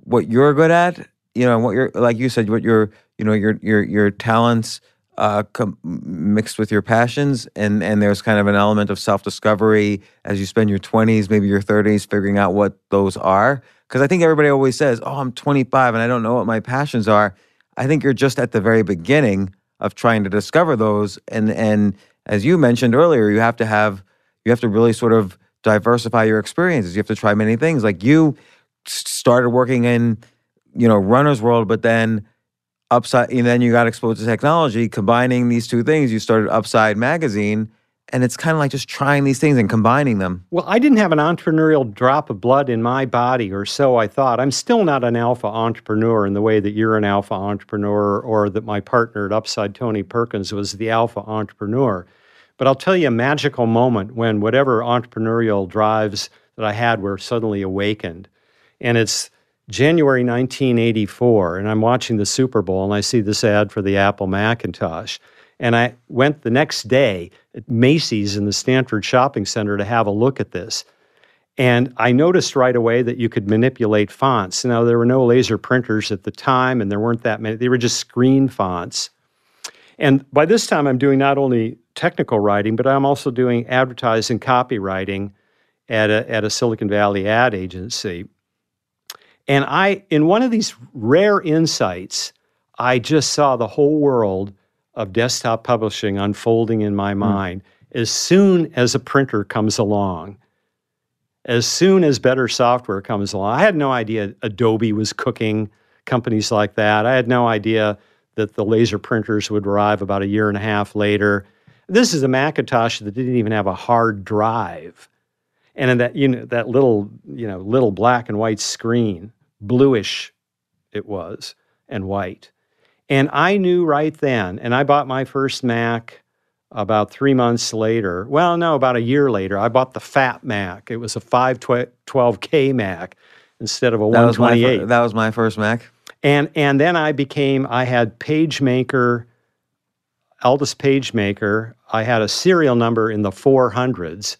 what you're good at, you know, what you're like you said, what you're you know your your your talents uh, com- mixed with your passions, and and there's kind of an element of self discovery as you spend your 20s, maybe your 30s, figuring out what those are. Because I think everybody always says, "Oh, I'm 25 and I don't know what my passions are." I think you're just at the very beginning of trying to discover those, and and as you mentioned earlier, you have to have you have to really sort of diversify your experiences. You have to try many things. Like you started working in you know runner's world, but then upside and then you got exposed to technology combining these two things you started upside magazine and it's kind of like just trying these things and combining them. Well i didn't have an entrepreneurial drop of blood in my body or so i thought. I'm still not an alpha entrepreneur in the way that you're an alpha entrepreneur or that my partner at upside tony perkins was the alpha entrepreneur. But i'll tell you a magical moment when whatever entrepreneurial drives that i had were suddenly awakened. And it's January 1984, and I'm watching the Super Bowl, and I see this ad for the Apple Macintosh. And I went the next day at Macy's in the Stanford Shopping Center to have a look at this. And I noticed right away that you could manipulate fonts. Now, there were no laser printers at the time, and there weren't that many, they were just screen fonts. And by this time, I'm doing not only technical writing, but I'm also doing advertising copywriting at a, at a Silicon Valley ad agency. And I, in one of these rare insights, I just saw the whole world of desktop publishing unfolding in my hmm. mind. Mm. as soon as a printer comes along, as soon as better software comes along. I had no idea Adobe was cooking companies like that. I had no idea that the laser printers would arrive about a year and a half later. This is a Macintosh that didn't even have a hard drive. And in that you know that little, you know, little black and white screen, bluish it was and white. And I knew right then, and I bought my first Mac about three months later. Well, no, about a year later, I bought the Fat Mac. It was a 512K Mac instead of a That 128. that was my first Mac. and and then I became I had PageMaker, Aldus PageMaker. I had a serial number in the 400s,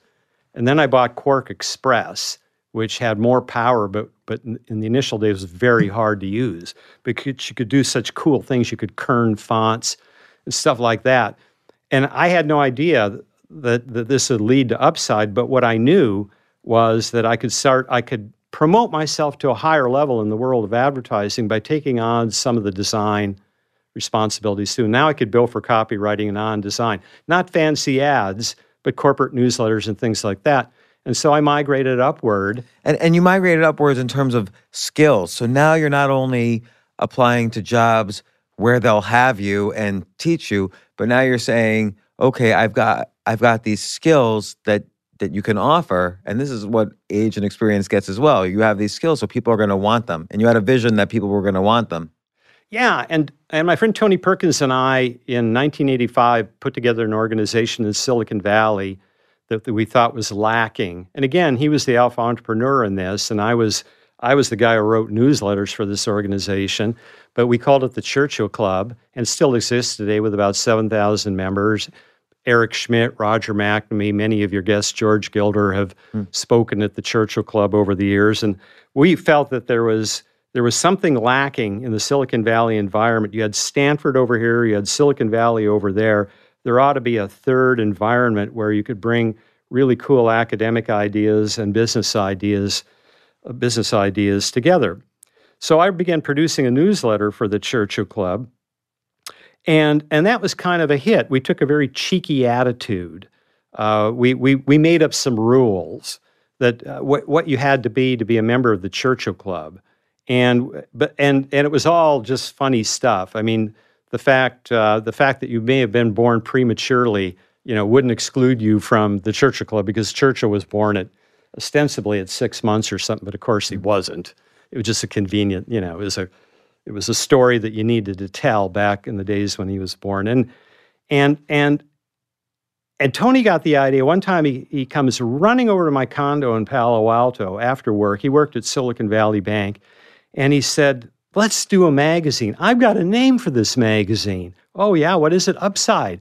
and then I bought QuarkXPress, which had more power, but but in, the initial days was very hard to use because you could do such cool things. You could kern fonts and stuff like that. And I had no idea that, that this would lead to upside, but what I knew was that I could start, I could promote myself to a higher level in the world of advertising by taking on some of the design responsibilities too. Now I could bill for copywriting and on design, not fancy ads, but corporate newsletters and things like that. And so I migrated upward. And and you migrated upwards in terms of skills. So now you're not only applying to jobs where they'll have you and teach you, but now you're saying, okay, I've got I've got these skills that that you can offer, and this is what age and experience gets as well. You have these skills, so people are going to want them, and you had a vision that people were going to want them. Yeah, and and my friend Tony Perkins and I in 1985 put together an organization in Silicon Valley that, that we thought was lacking. And again, he was the alpha entrepreneur in this, and I was I was the guy who wrote newsletters for this organization. But we called it the Churchill Club, and still exists today with about 7,000 members. Eric Schmidt, Roger McNamee, many of your guests, George Gilder, have hmm. spoken at the Churchill Club over the years, and we felt that there was there was something lacking in the Silicon Valley environment. You had Stanford over here, you had Silicon Valley over there. There ought to be a third environment where you could bring really cool academic ideas and business ideas, uh, business ideas together. So I began producing a newsletter for the Churchill Club, and and that was kind of a hit. We took a very cheeky attitude. Uh, we we we made up some rules that uh, what what you had to be to be a member of the Churchill Club, and but and and it was all just funny stuff. I mean, the fact uh, the fact that you may have been born prematurely, you know, wouldn't exclude you from the Churchill Club because Churchill was born at ostensibly at six months or something, but of course he wasn't. It was just a convenient, you know, it was a it was a story that you needed to tell back in the days when he was born. And and and and Tony got the idea. One time he, he comes running over to my condo in Palo Alto after work. He worked at Silicon Valley Bank. And he said, Let's do a magazine. I've got a name for this magazine. Oh, yeah, what is it? Upside.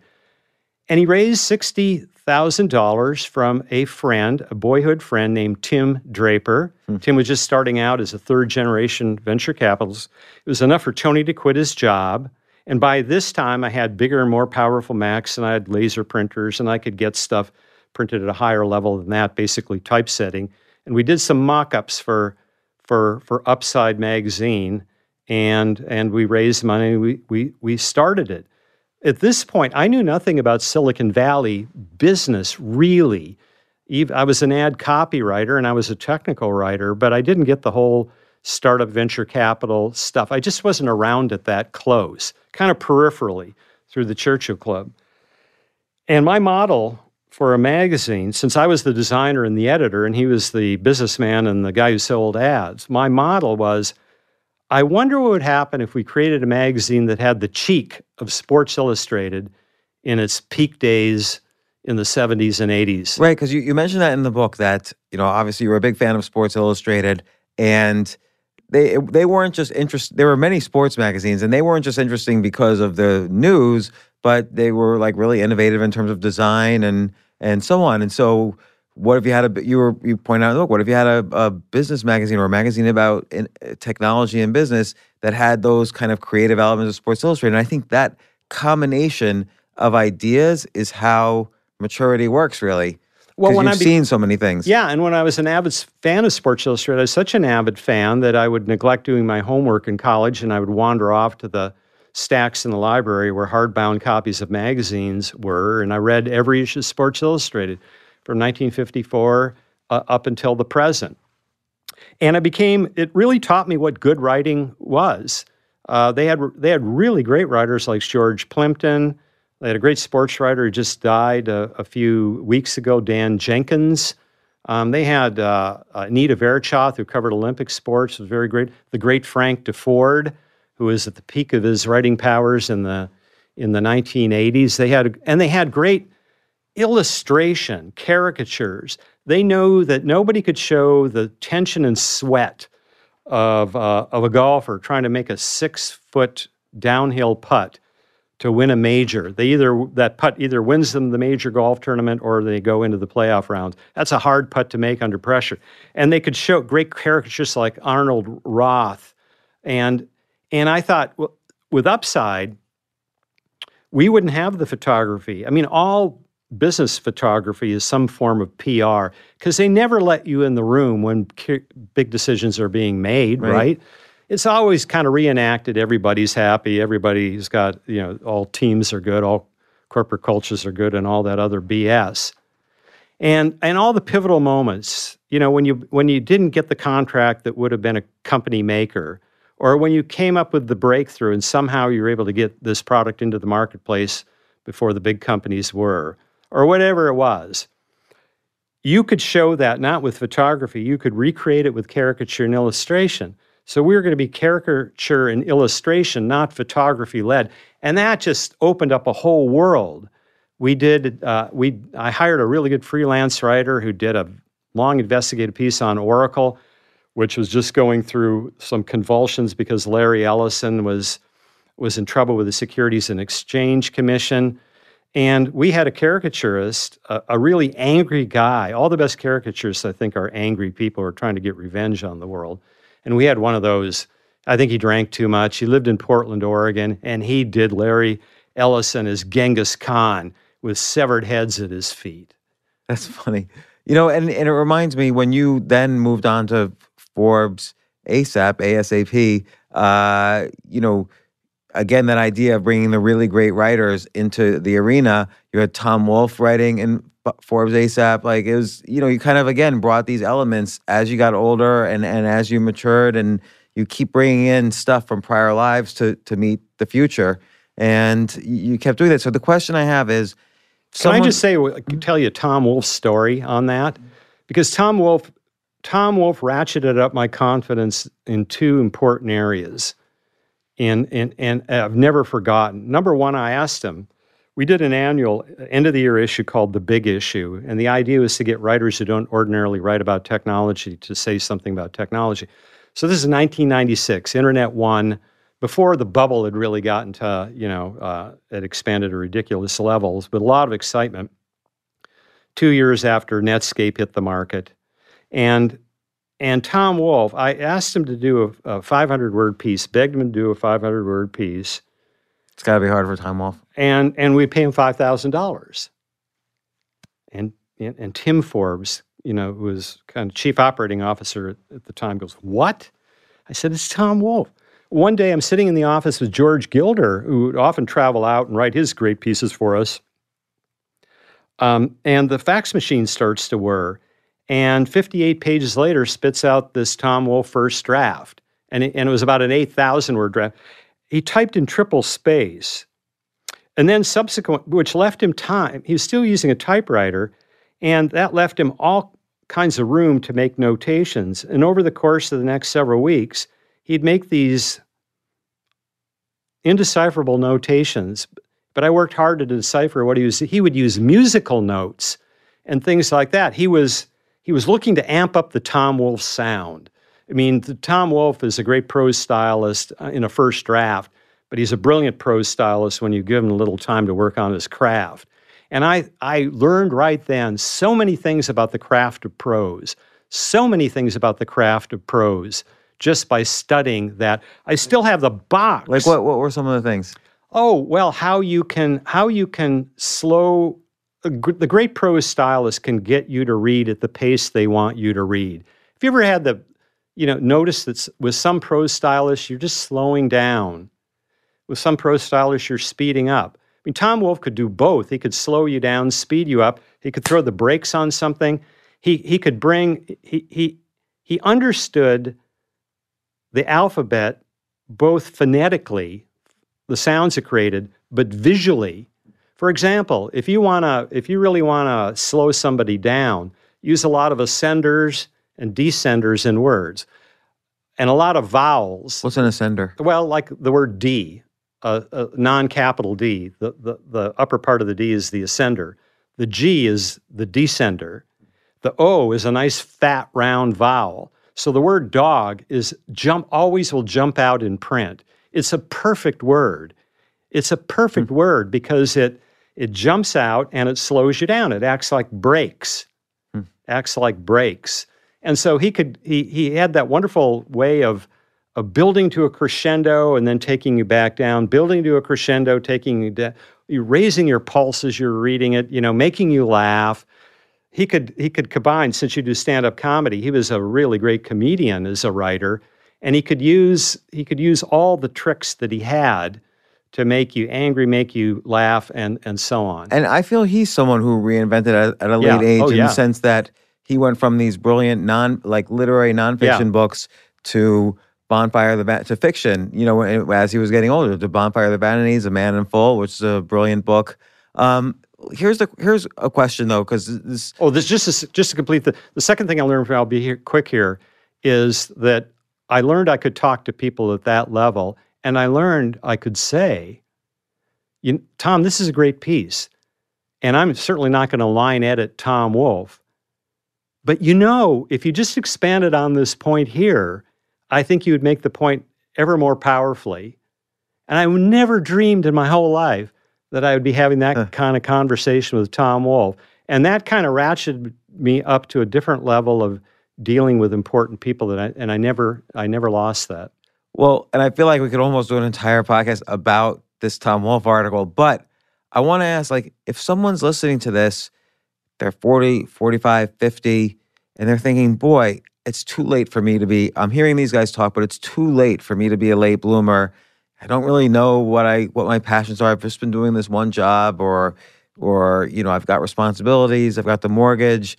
And he raised $60,000 from a friend, a boyhood friend named Tim Draper. Hmm. Tim was just starting out as a third generation venture capitalist. It was enough for Tony to quit his job. And by this time, I had bigger and more powerful Macs, and I had laser printers, and I could get stuff printed at a higher level than that, basically typesetting. And we did some mock ups for, for, for Upside Magazine, and, and we raised money. We, we, we started it at this point, I knew nothing about Silicon Valley business really. I was an ad copywriter and I was a technical writer, but I didn't get the whole startup venture capital stuff. I just wasn't around at that close, kind of peripherally through the Churchill Club. And my model for a magazine, since I was the designer and the editor, and he was the businessman and the guy who sold ads, my model was I wonder what would happen if we created a magazine that had the cheek of Sports Illustrated in its peak days in the 70s and 80s. Right, because you, you mentioned that in the book that, you know, obviously you were a big fan of Sports Illustrated and they they weren't just interested there were many sports magazines and they weren't just interesting because of the news, but they were like really innovative in terms of design and and so on. And so what if you had a you were you point out look what if you had a, a business magazine or a magazine about in, technology and business that had those kind of creative elements of Sports Illustrated? And I think that combination of ideas is how maturity works really. Well, when you've I be- seen so many things. Yeah, and when I was an avid fan of Sports Illustrated, I was such an avid fan that I would neglect doing my homework in college and I would wander off to the stacks in the library where hardbound copies of magazines were, and I read every issue of Sports Illustrated from 1954 uh, up until the present. And it became, it really taught me what good writing was. Uh, they had they had really great writers like George Plimpton. They had a great sports writer who just died a, a few weeks ago, Dan Jenkins. Um, they had uh, Anita Verschoth, who covered Olympic sports, was very great. The great Frank Deford, who was at the peak of his writing powers in the in the 1980s. They had and they had great illustration, caricatures. They know that nobody could show the tension and sweat of, uh, of a golfer trying to make a six foot downhill putt to win a major. They either that putt either wins them the major golf tournament or they go into the playoff rounds. That's a hard putt to make under pressure. And they could show great caricatures like Arnold Roth, and and I thought well, with upside, we wouldn't have the photography. I mean, all business photography is some form of PR because they never let you in the room when big decisions are being made, right? right? It's always kind of reenacted. Everybody's happy. Everybody's got, you know, all teams are good, all corporate cultures are good, and all that other BS. And, and all the pivotal moments, you know, when you, when you didn't get the contract that would have been a company maker, or when you came up with the breakthrough and somehow you were able to get this product into the marketplace before the big companies were, or whatever it was. You could show that not with photography, you could recreate it with caricature and illustration. So we were going to be caricature and illustration, not photography led. And that just opened up a whole world. We did, uh, we, I hired a really good freelance writer who did a long investigative piece on Oracle, which was just going through some convulsions because Larry Ellison was, was in trouble with the Securities and Exchange Commission. And we had a caricaturist, a, a, really angry guy. All the best caricaturists, I think, are angry people who are trying to get revenge on the world. And we had one of those. I think he drank too much. He lived in Portland, Oregon, and he did Larry Ellison as Genghis Khan with severed heads at his feet. That's funny. You know, and, and it reminds me when you then moved on to Forbes ASAP, ASAP, uh, you know, again, that idea of bringing the really great writers into the arena. You had Tom Wolfe writing in Forbes ASAP. Like it was, you know, you kind of again brought these elements as you got older and and as you matured, and you keep bringing in stuff from prior lives to to meet the future, and you kept doing that. So the question I have is, someone, can I just say, tell you Tom Wolfe's story on that? Because Tom Wolfe, Tom Wolfe ratcheted up my confidence in two important areas and and and I've never forgotten. Number one, I asked him. We did an annual end of the year issue called The Big Issue, and the idea was to get writers who don't ordinarily write about technology to say something about technology. So this is 1996, Internet One, before the bubble had really gotten to you know uh, it expanded to ridiculous levels, but a lot of excitement. Two years after Netscape hit the market, and and Tom Wolfe, I asked him to do a, a 500 word piece, begged him to do a 500 word piece. It's got to be hard for Tom Wolfe. And, and we pay him $5,000. And, and, and Tim Forbes, you know, who was kind of chief operating officer at the time, goes, What? I said, It's Tom Wolfe. One day I'm sitting in the office with George Gilder, who would often travel out and write his great pieces for us. Um, and the fax machine starts to whir and 58 pages later spits out this Tom Wolfe first draft. And it, and it was about an 8,000 word draft. He typed in triple space. And then subsequent, which left him time, he was still using a typewriter, and that left him all kinds of room to make notations. And over the course of the next several weeks, he'd make these indecipherable notations. But I worked hard to decipher what he was. He would use musical notes and things like that. He was he was looking to amp up the Tom Wolfe sound. I mean, Tom Wolfe is a great prose stylist uh, in a first draft, but he's a brilliant prose stylist when you give him a little time to work on his craft. And I, I learned right then so many things about the craft of prose, so many things about the craft of prose just by studying that. I still have the box. Like what, what were some of the things? Oh, well, how you can how you can slow the great prose stylists can get you to read at the pace they want you to read. Have you ever had the, you know, notice that with some prose stylists, you're just slowing down. With some prose stylists, you're speeding up. I mean, Tom Wolfe could do both. He could slow you down, speed you up. He could throw the brakes on something. He he could bring he he he understood the alphabet both phonetically, the sounds it created, but visually. For example, if you wanna if you really wanna slow somebody down, use a lot of ascenders and descenders in words, and a lot of vowels. What's an ascender? Well, like the word D, a, a non-capital D. The, the the upper part of the D is the ascender. The G is the descender. The O is a nice fat round vowel. So the word dog is jump always will jump out in print. It's a perfect word. It's a perfect hmm. word because it it jumps out and it slows you down. It acts like brakes. Hmm. Acts like brakes. And so he could he he had that wonderful way of of building to a crescendo and then taking you back down, building to a crescendo, taking you down, you raising your pulse as you're reading it, you know, making you laugh. He could he could combine since you do stand-up comedy. He was a really great comedian as a writer, and he could use he could use all the tricks that he had to make you angry, make you laugh, and and so on. And I feel he's someone who reinvented at, at a Yeah. late age Oh, in yeah. the sense that he went from these brilliant non like literary nonfiction Yeah. books to Bonfire of the Van- to fiction. You know, as he was getting older, to Bonfire of the Vanities, A Man in Full, which is a brilliant book. Um, here's the here's a question though, because this Oh, this just to, just to complete the the second thing I learned from I'll be here quick here is that I learned I could talk to people at that level, and I learned I could say, you, "Tom, this is a great piece," and I'm certainly not going to line edit Tom Wolfe, but you know, if you just expanded on this point here, I think you would make the point ever more powerfully. And I never dreamed in my whole life that I would be having that kind of conversation with Tom Wolfe. And that kind of ratcheted me up to a different level of dealing with important people that I and I never I never lost that. Well, and I feel like we could almost do an entire podcast about this Tom Wolfe article, but I want to ask like if someone's listening to this, they're 40, 45, 50 and they're thinking, "Boy, it's too late for me to be I'm hearing these guys talk, but it's too late for me to be a late bloomer. I don't really know what I what my passions are. I've just been doing this one job or or you know, I've got responsibilities, I've got the mortgage.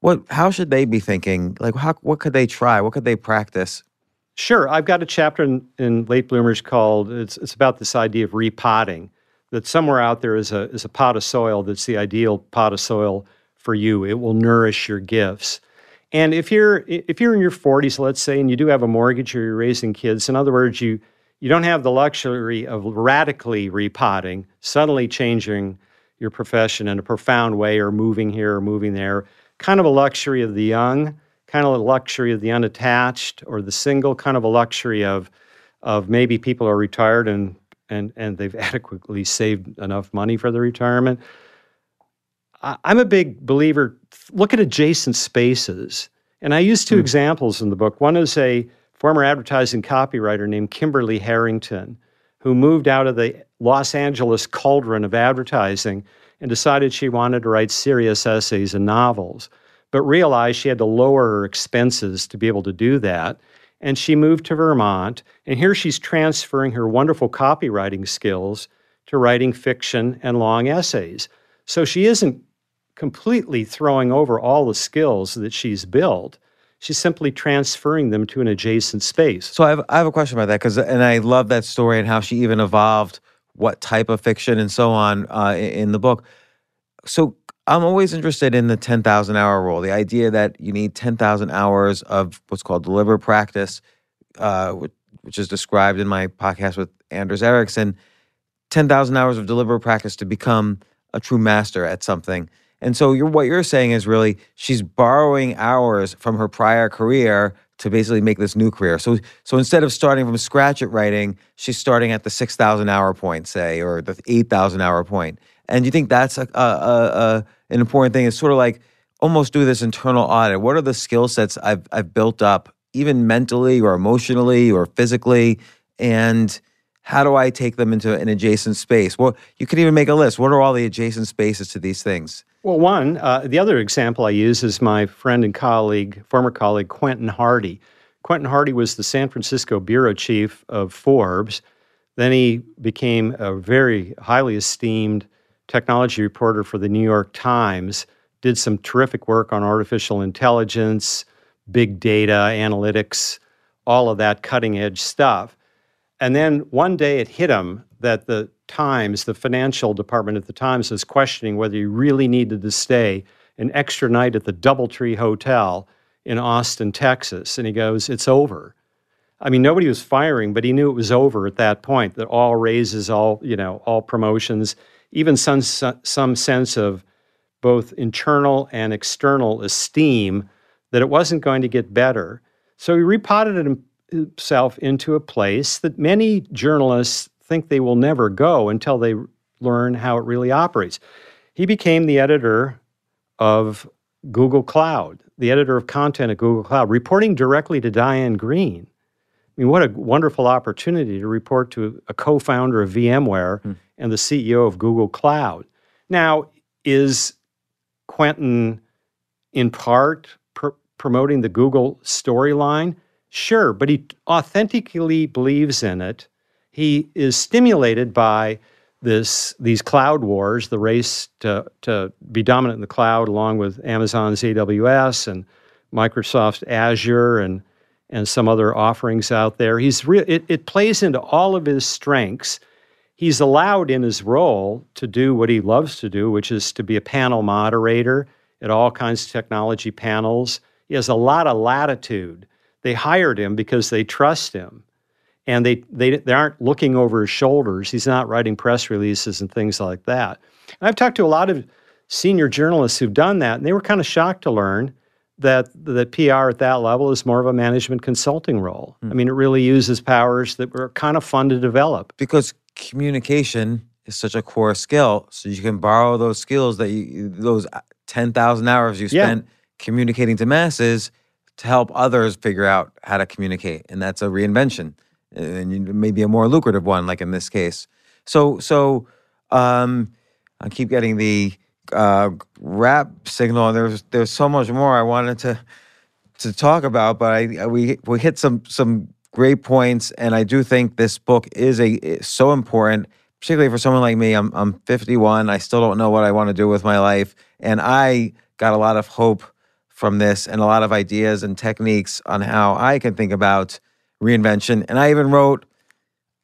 What how should they be thinking? Like how what could they try? What could they practice? Sure, I've got a chapter in, in Late Bloomers called it's it's about this idea of repotting. That somewhere out there is a is a pot of soil that's the ideal pot of soil for you. It will nourish your gifts. And if you're if you're in your 40s, let's say, and you do have a mortgage or you're raising kids, in other words, you you don't have the luxury of radically repotting, suddenly changing your profession in a profound way or moving here or moving there. Kind of a luxury of the young, kind of a luxury of the unattached or the single, kind of a luxury of of maybe people are retired and and and they've adequately saved enough money for their retirement. I- I'm a big believer. Look at adjacent spaces, and I use two hmm. examples in the book. One is a former advertising copywriter named Kimberly Harrington, who moved out of the Los Angeles cauldron of advertising and decided she wanted to write serious essays and novels, but realized she had to lower her expenses to be able to do that. And she moved to Vermont, and here she's transferring her wonderful copywriting skills to writing fiction and long essays. So she isn't completely throwing over all the skills that she's built. She's simply transferring them to an adjacent space. So I have, I have a question about that because, and I love that story and how she even evolved what type of fiction and so on uh, in the book. So I'm always interested in the 10,000 hour rule, the idea that you need 10,000 hours of what's called deliberate practice, uh, which, is described in my podcast with Anders Ericsson. 10,000 hours of deliberate practice to become a true master at something. And so you're, what you're saying is really she's borrowing hours from her prior career to basically make this new career. So so instead of starting from scratch at writing, she's starting at the 6,000 hour point, say, or the 8,000 hour point. And you think that's a, a, a an important thing? It's sort of like almost do this internal audit. What are the skill sets I've I've built up, even mentally or emotionally or physically, and how do I take them into an adjacent space? Well, you could even make a list. What are all the adjacent spaces to these things? Well, one, uh, the other example I use is my friend and colleague, former colleague Quentin Hardy. Quentin Hardy was the San Francisco bureau chief of Forbes, Then he became a very highly esteemed technology reporter for the New York Times, did some terrific work on artificial intelligence, big data, analytics, all of that cutting edge stuff. And then one day it hit him that the Times, the financial department at the Times, was questioning whether he really needed to stay an extra night at the Doubletree Hotel in Austin, Texas. And he goes, It's over. I mean, nobody was firing, but he knew it was over at that point, that all raises, all, you know, all promotions, even some, some sense of both internal and external esteem that it wasn't going to get better. So he repotted himself into a place that many journalists think they will never go until they learn how it really operates. He became the editor of Google Cloud, the editor of content at Google Cloud, reporting directly to Diane Greene. I mean, what a wonderful opportunity to report to a co founder of VMware mm. and the CEO of Google Cloud. Now, is Quentin in part pr- promoting the Google storyline? Sure, but he authentically believes in it. He is stimulated by this these cloud wars, the race to to be dominant in the cloud, along with Amazon's AWS and Microsoft's Azure and and some other offerings out there. He's re- it, it plays into all of his strengths. He's allowed in his role to do what he loves to do, which is to be a panel moderator at all kinds of technology panels. He has a lot of latitude. They hired him because they trust him. And they, they, they aren't looking over his shoulders. He's not writing press releases and things like that. And I've talked to a lot of senior journalists who've done that, and they were kind of shocked to learn that the PR at that level is more of a management consulting role. Hmm. I mean, it really uses powers that were kind of fun to develop. Because communication is such a core skill, so you can borrow those skills that you those uh, ten thousand hours you spent yeah. communicating to masses to help others figure out how to communicate, and that's a reinvention, and maybe a more lucrative one, like in this case. So, so um, I keep getting the uh, wrap signal. There's there's so much more I wanted to to talk about, but I we we hit some some great points, and I do think this book is a is so important, particularly for someone like me. I'm I'm 51. I still don't know what I want to do with my life, and I got a lot of hope from this and a lot of ideas and techniques on how I can think about reinvention. And I even wrote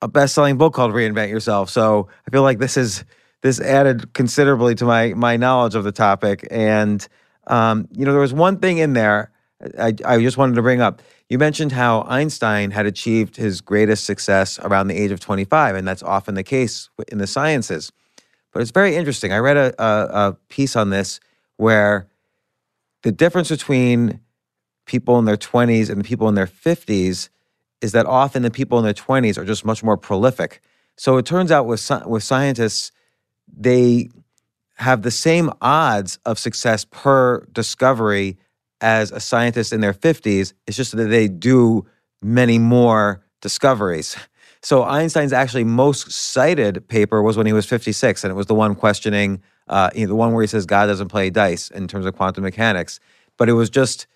a best-selling book called Reinvent Yourself. So I feel like this is this added considerably to my my knowledge of the topic. And um, you know, there was one thing in there I, I just wanted to bring up. You mentioned how Einstein had achieved his greatest success around the age of 25, and that's often the case in the sciences. But it's very interesting. I read a, a, a piece on this where the difference between people in their 20s and the people in their 50s is that often the people in their 20s are just much more prolific. So it turns out with with scientists, they have the same odds of success per discovery as a scientist in their 50s. It's just that they do many more discoveries. So Einstein's actually most cited paper was when he was 56, and it was the one questioning, uh, you know, the one where he says God doesn't play dice in terms of quantum mechanics. But it was just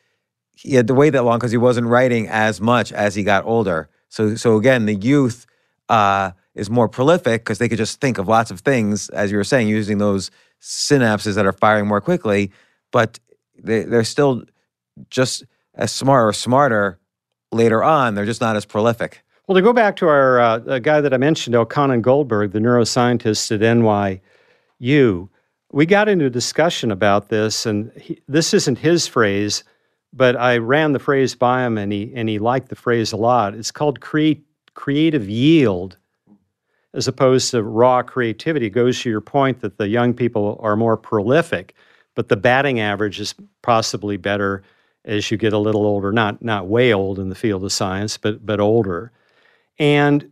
he had to wait that long because he wasn't writing as much as he got older. So, so again, the youth uh, is more prolific because they could just think of lots of things, as you were saying, using those synapses that are firing more quickly. But they, they're still just as smart or smarter later on. They're just not as prolific. Well, to go back to our uh, guy that I mentioned, Elkhonon Goldberg, the neuroscientist at NYU, we got into a discussion about this, and he, this isn't his phrase, but I ran the phrase by him, and he and he liked the phrase a lot. It's called create, creative yield, as opposed to raw creativity. It goes to your point that the young people are more prolific, but the batting average is possibly better as you get a little older, not not way old in the field of science, but but older. And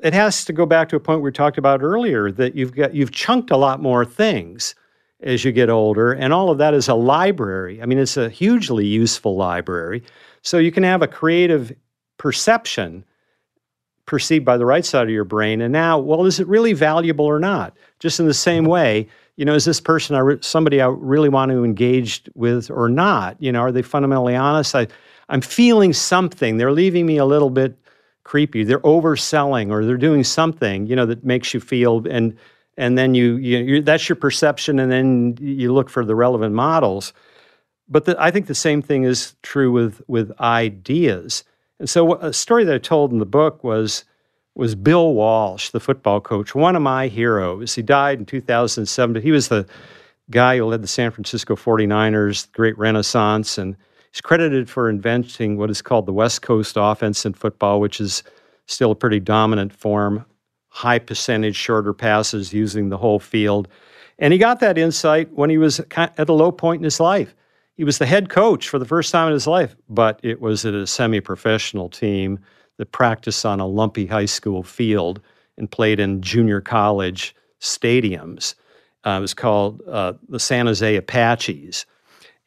it has to go back to a point we talked about earlier that you've got you've chunked a lot more things as you get older, and all of that is a library. I mean, it's a hugely useful library. So you can have a creative perception perceived by the right side of your brain. And now, well, is it really valuable or not? Just in the same mm-hmm. way, you know, is this person I re- somebody I really want to engage with or not? You know, are they fundamentally honest? I, I'm feeling something. They're leaving me a little bit creepy. They're overselling or they're doing something, you know, that makes you feel and and then you, you you that's your perception, and then you look for the relevant models. But the, I think the same thing is true with with ideas. And so a story that I told in the book was was Bill Walsh, the football coach, one of my heroes. He died in 2007, but he was the guy who led the San Francisco 49ers, the great renaissance, and he's credited for inventing what is called the West Coast offense in football, which is still a pretty dominant form, high percentage shorter passes using the whole field. And he got that insight when he was at a low point in his life. He was the head coach for the first time in his life, but it was at a semi professional team that practiced on a lumpy high school field and played in junior college stadiums. Uh, it was called uh, the San Jose Apaches.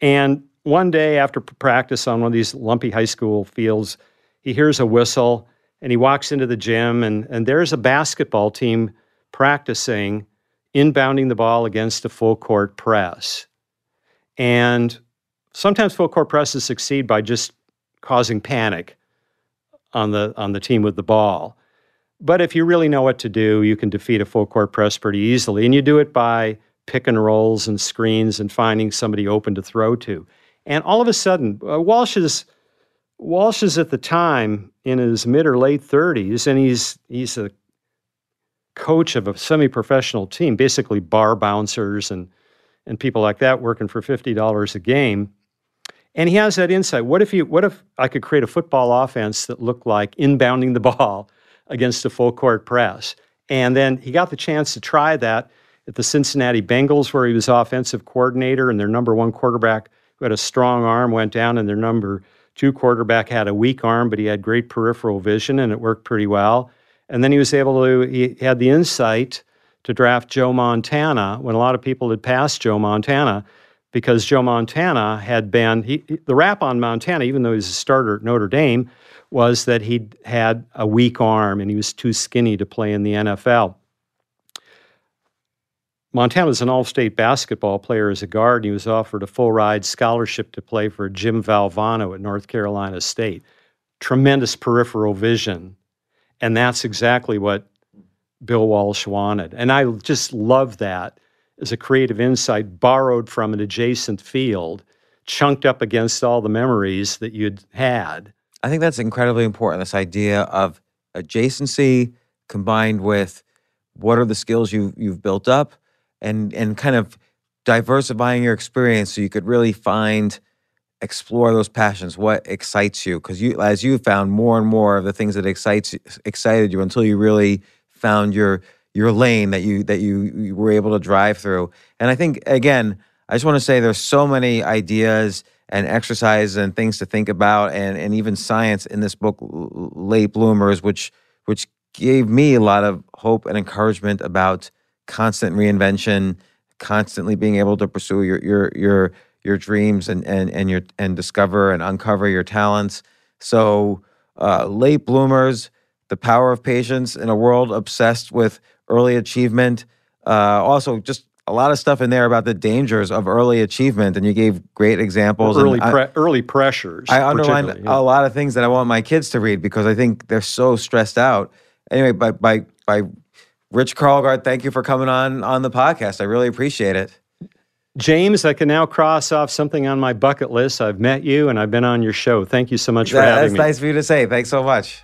And one day after practice on one of these lumpy high school fields, he hears a whistle and he walks into the gym, and, and there's a basketball team practicing inbounding the ball against a full court press. And sometimes full court presses succeed by just causing panic on the on the team with the ball. But if you really know what to do, you can defeat a full court press pretty easily. And you do it by pick and rolls and screens and finding somebody open to throw to. And all of a sudden, uh, Walsh is Walsh is at the time in his mid or late 30s, and he's he's a coach of a semi-professional team, basically bar bouncers and and people like that working for fifty dollars a game. And he has that insight. What if you what if I could create a football offense that looked like inbounding the ball against a full court press? And then he got the chance to try that at the Cincinnati Bengals, where he was offensive coordinator, and their number one quarterback, who had a strong arm, went down, and their number two quarterback had a weak arm, but he had great peripheral vision, and it worked pretty well. And then he was able to, he had the insight to draft Joe Montana when a lot of people had passed Joe Montana because Joe Montana had been he, the rap on Montana, even though he was a starter at Notre Dame, was that he had a weak arm and he was too skinny to play in the NFL. Montana was an all state basketball player as a guard, and he was offered a full ride scholarship to play for Jim Valvano at North Carolina State. Tremendous peripheral vision. And that's exactly what Bill Walsh wanted. And I just love that as a creative insight borrowed from an adjacent field, chunked up against all the memories that you'd had. I think that's incredibly important. This idea of adjacency combined with what are the skills you you've built up, and and kind of diversifying your experience so you could really find explore those passions what excites you because you as you found more and more of the things that excites excited you until you really found your your lane that you that you, you were able to drive through. And I think again, I just want to say there's so many ideas and exercises and things to think about, and and even science in this book, Late Bloomers, which which gave me a lot of hope and encouragement about constant reinvention, constantly being able to pursue your your your your dreams and and and your and discover and uncover your talents. So, uh, late bloomers, the power of patience in a world obsessed with early achievement. Uh, also, just a lot of stuff in there about the dangers of early achievement, and you gave great examples. Early, pre- I, early pressures. I underlined yeah. a lot of things that I want my kids to read because I think they're so stressed out. Anyway, by by by, Rich Karlgaard, thank you for coming on on the podcast. I really appreciate it. James, I can now cross off something on my bucket list. I've met you and I've been on your show. Thank you so much for that, having that's me. That's nice for you to say. Thanks so much.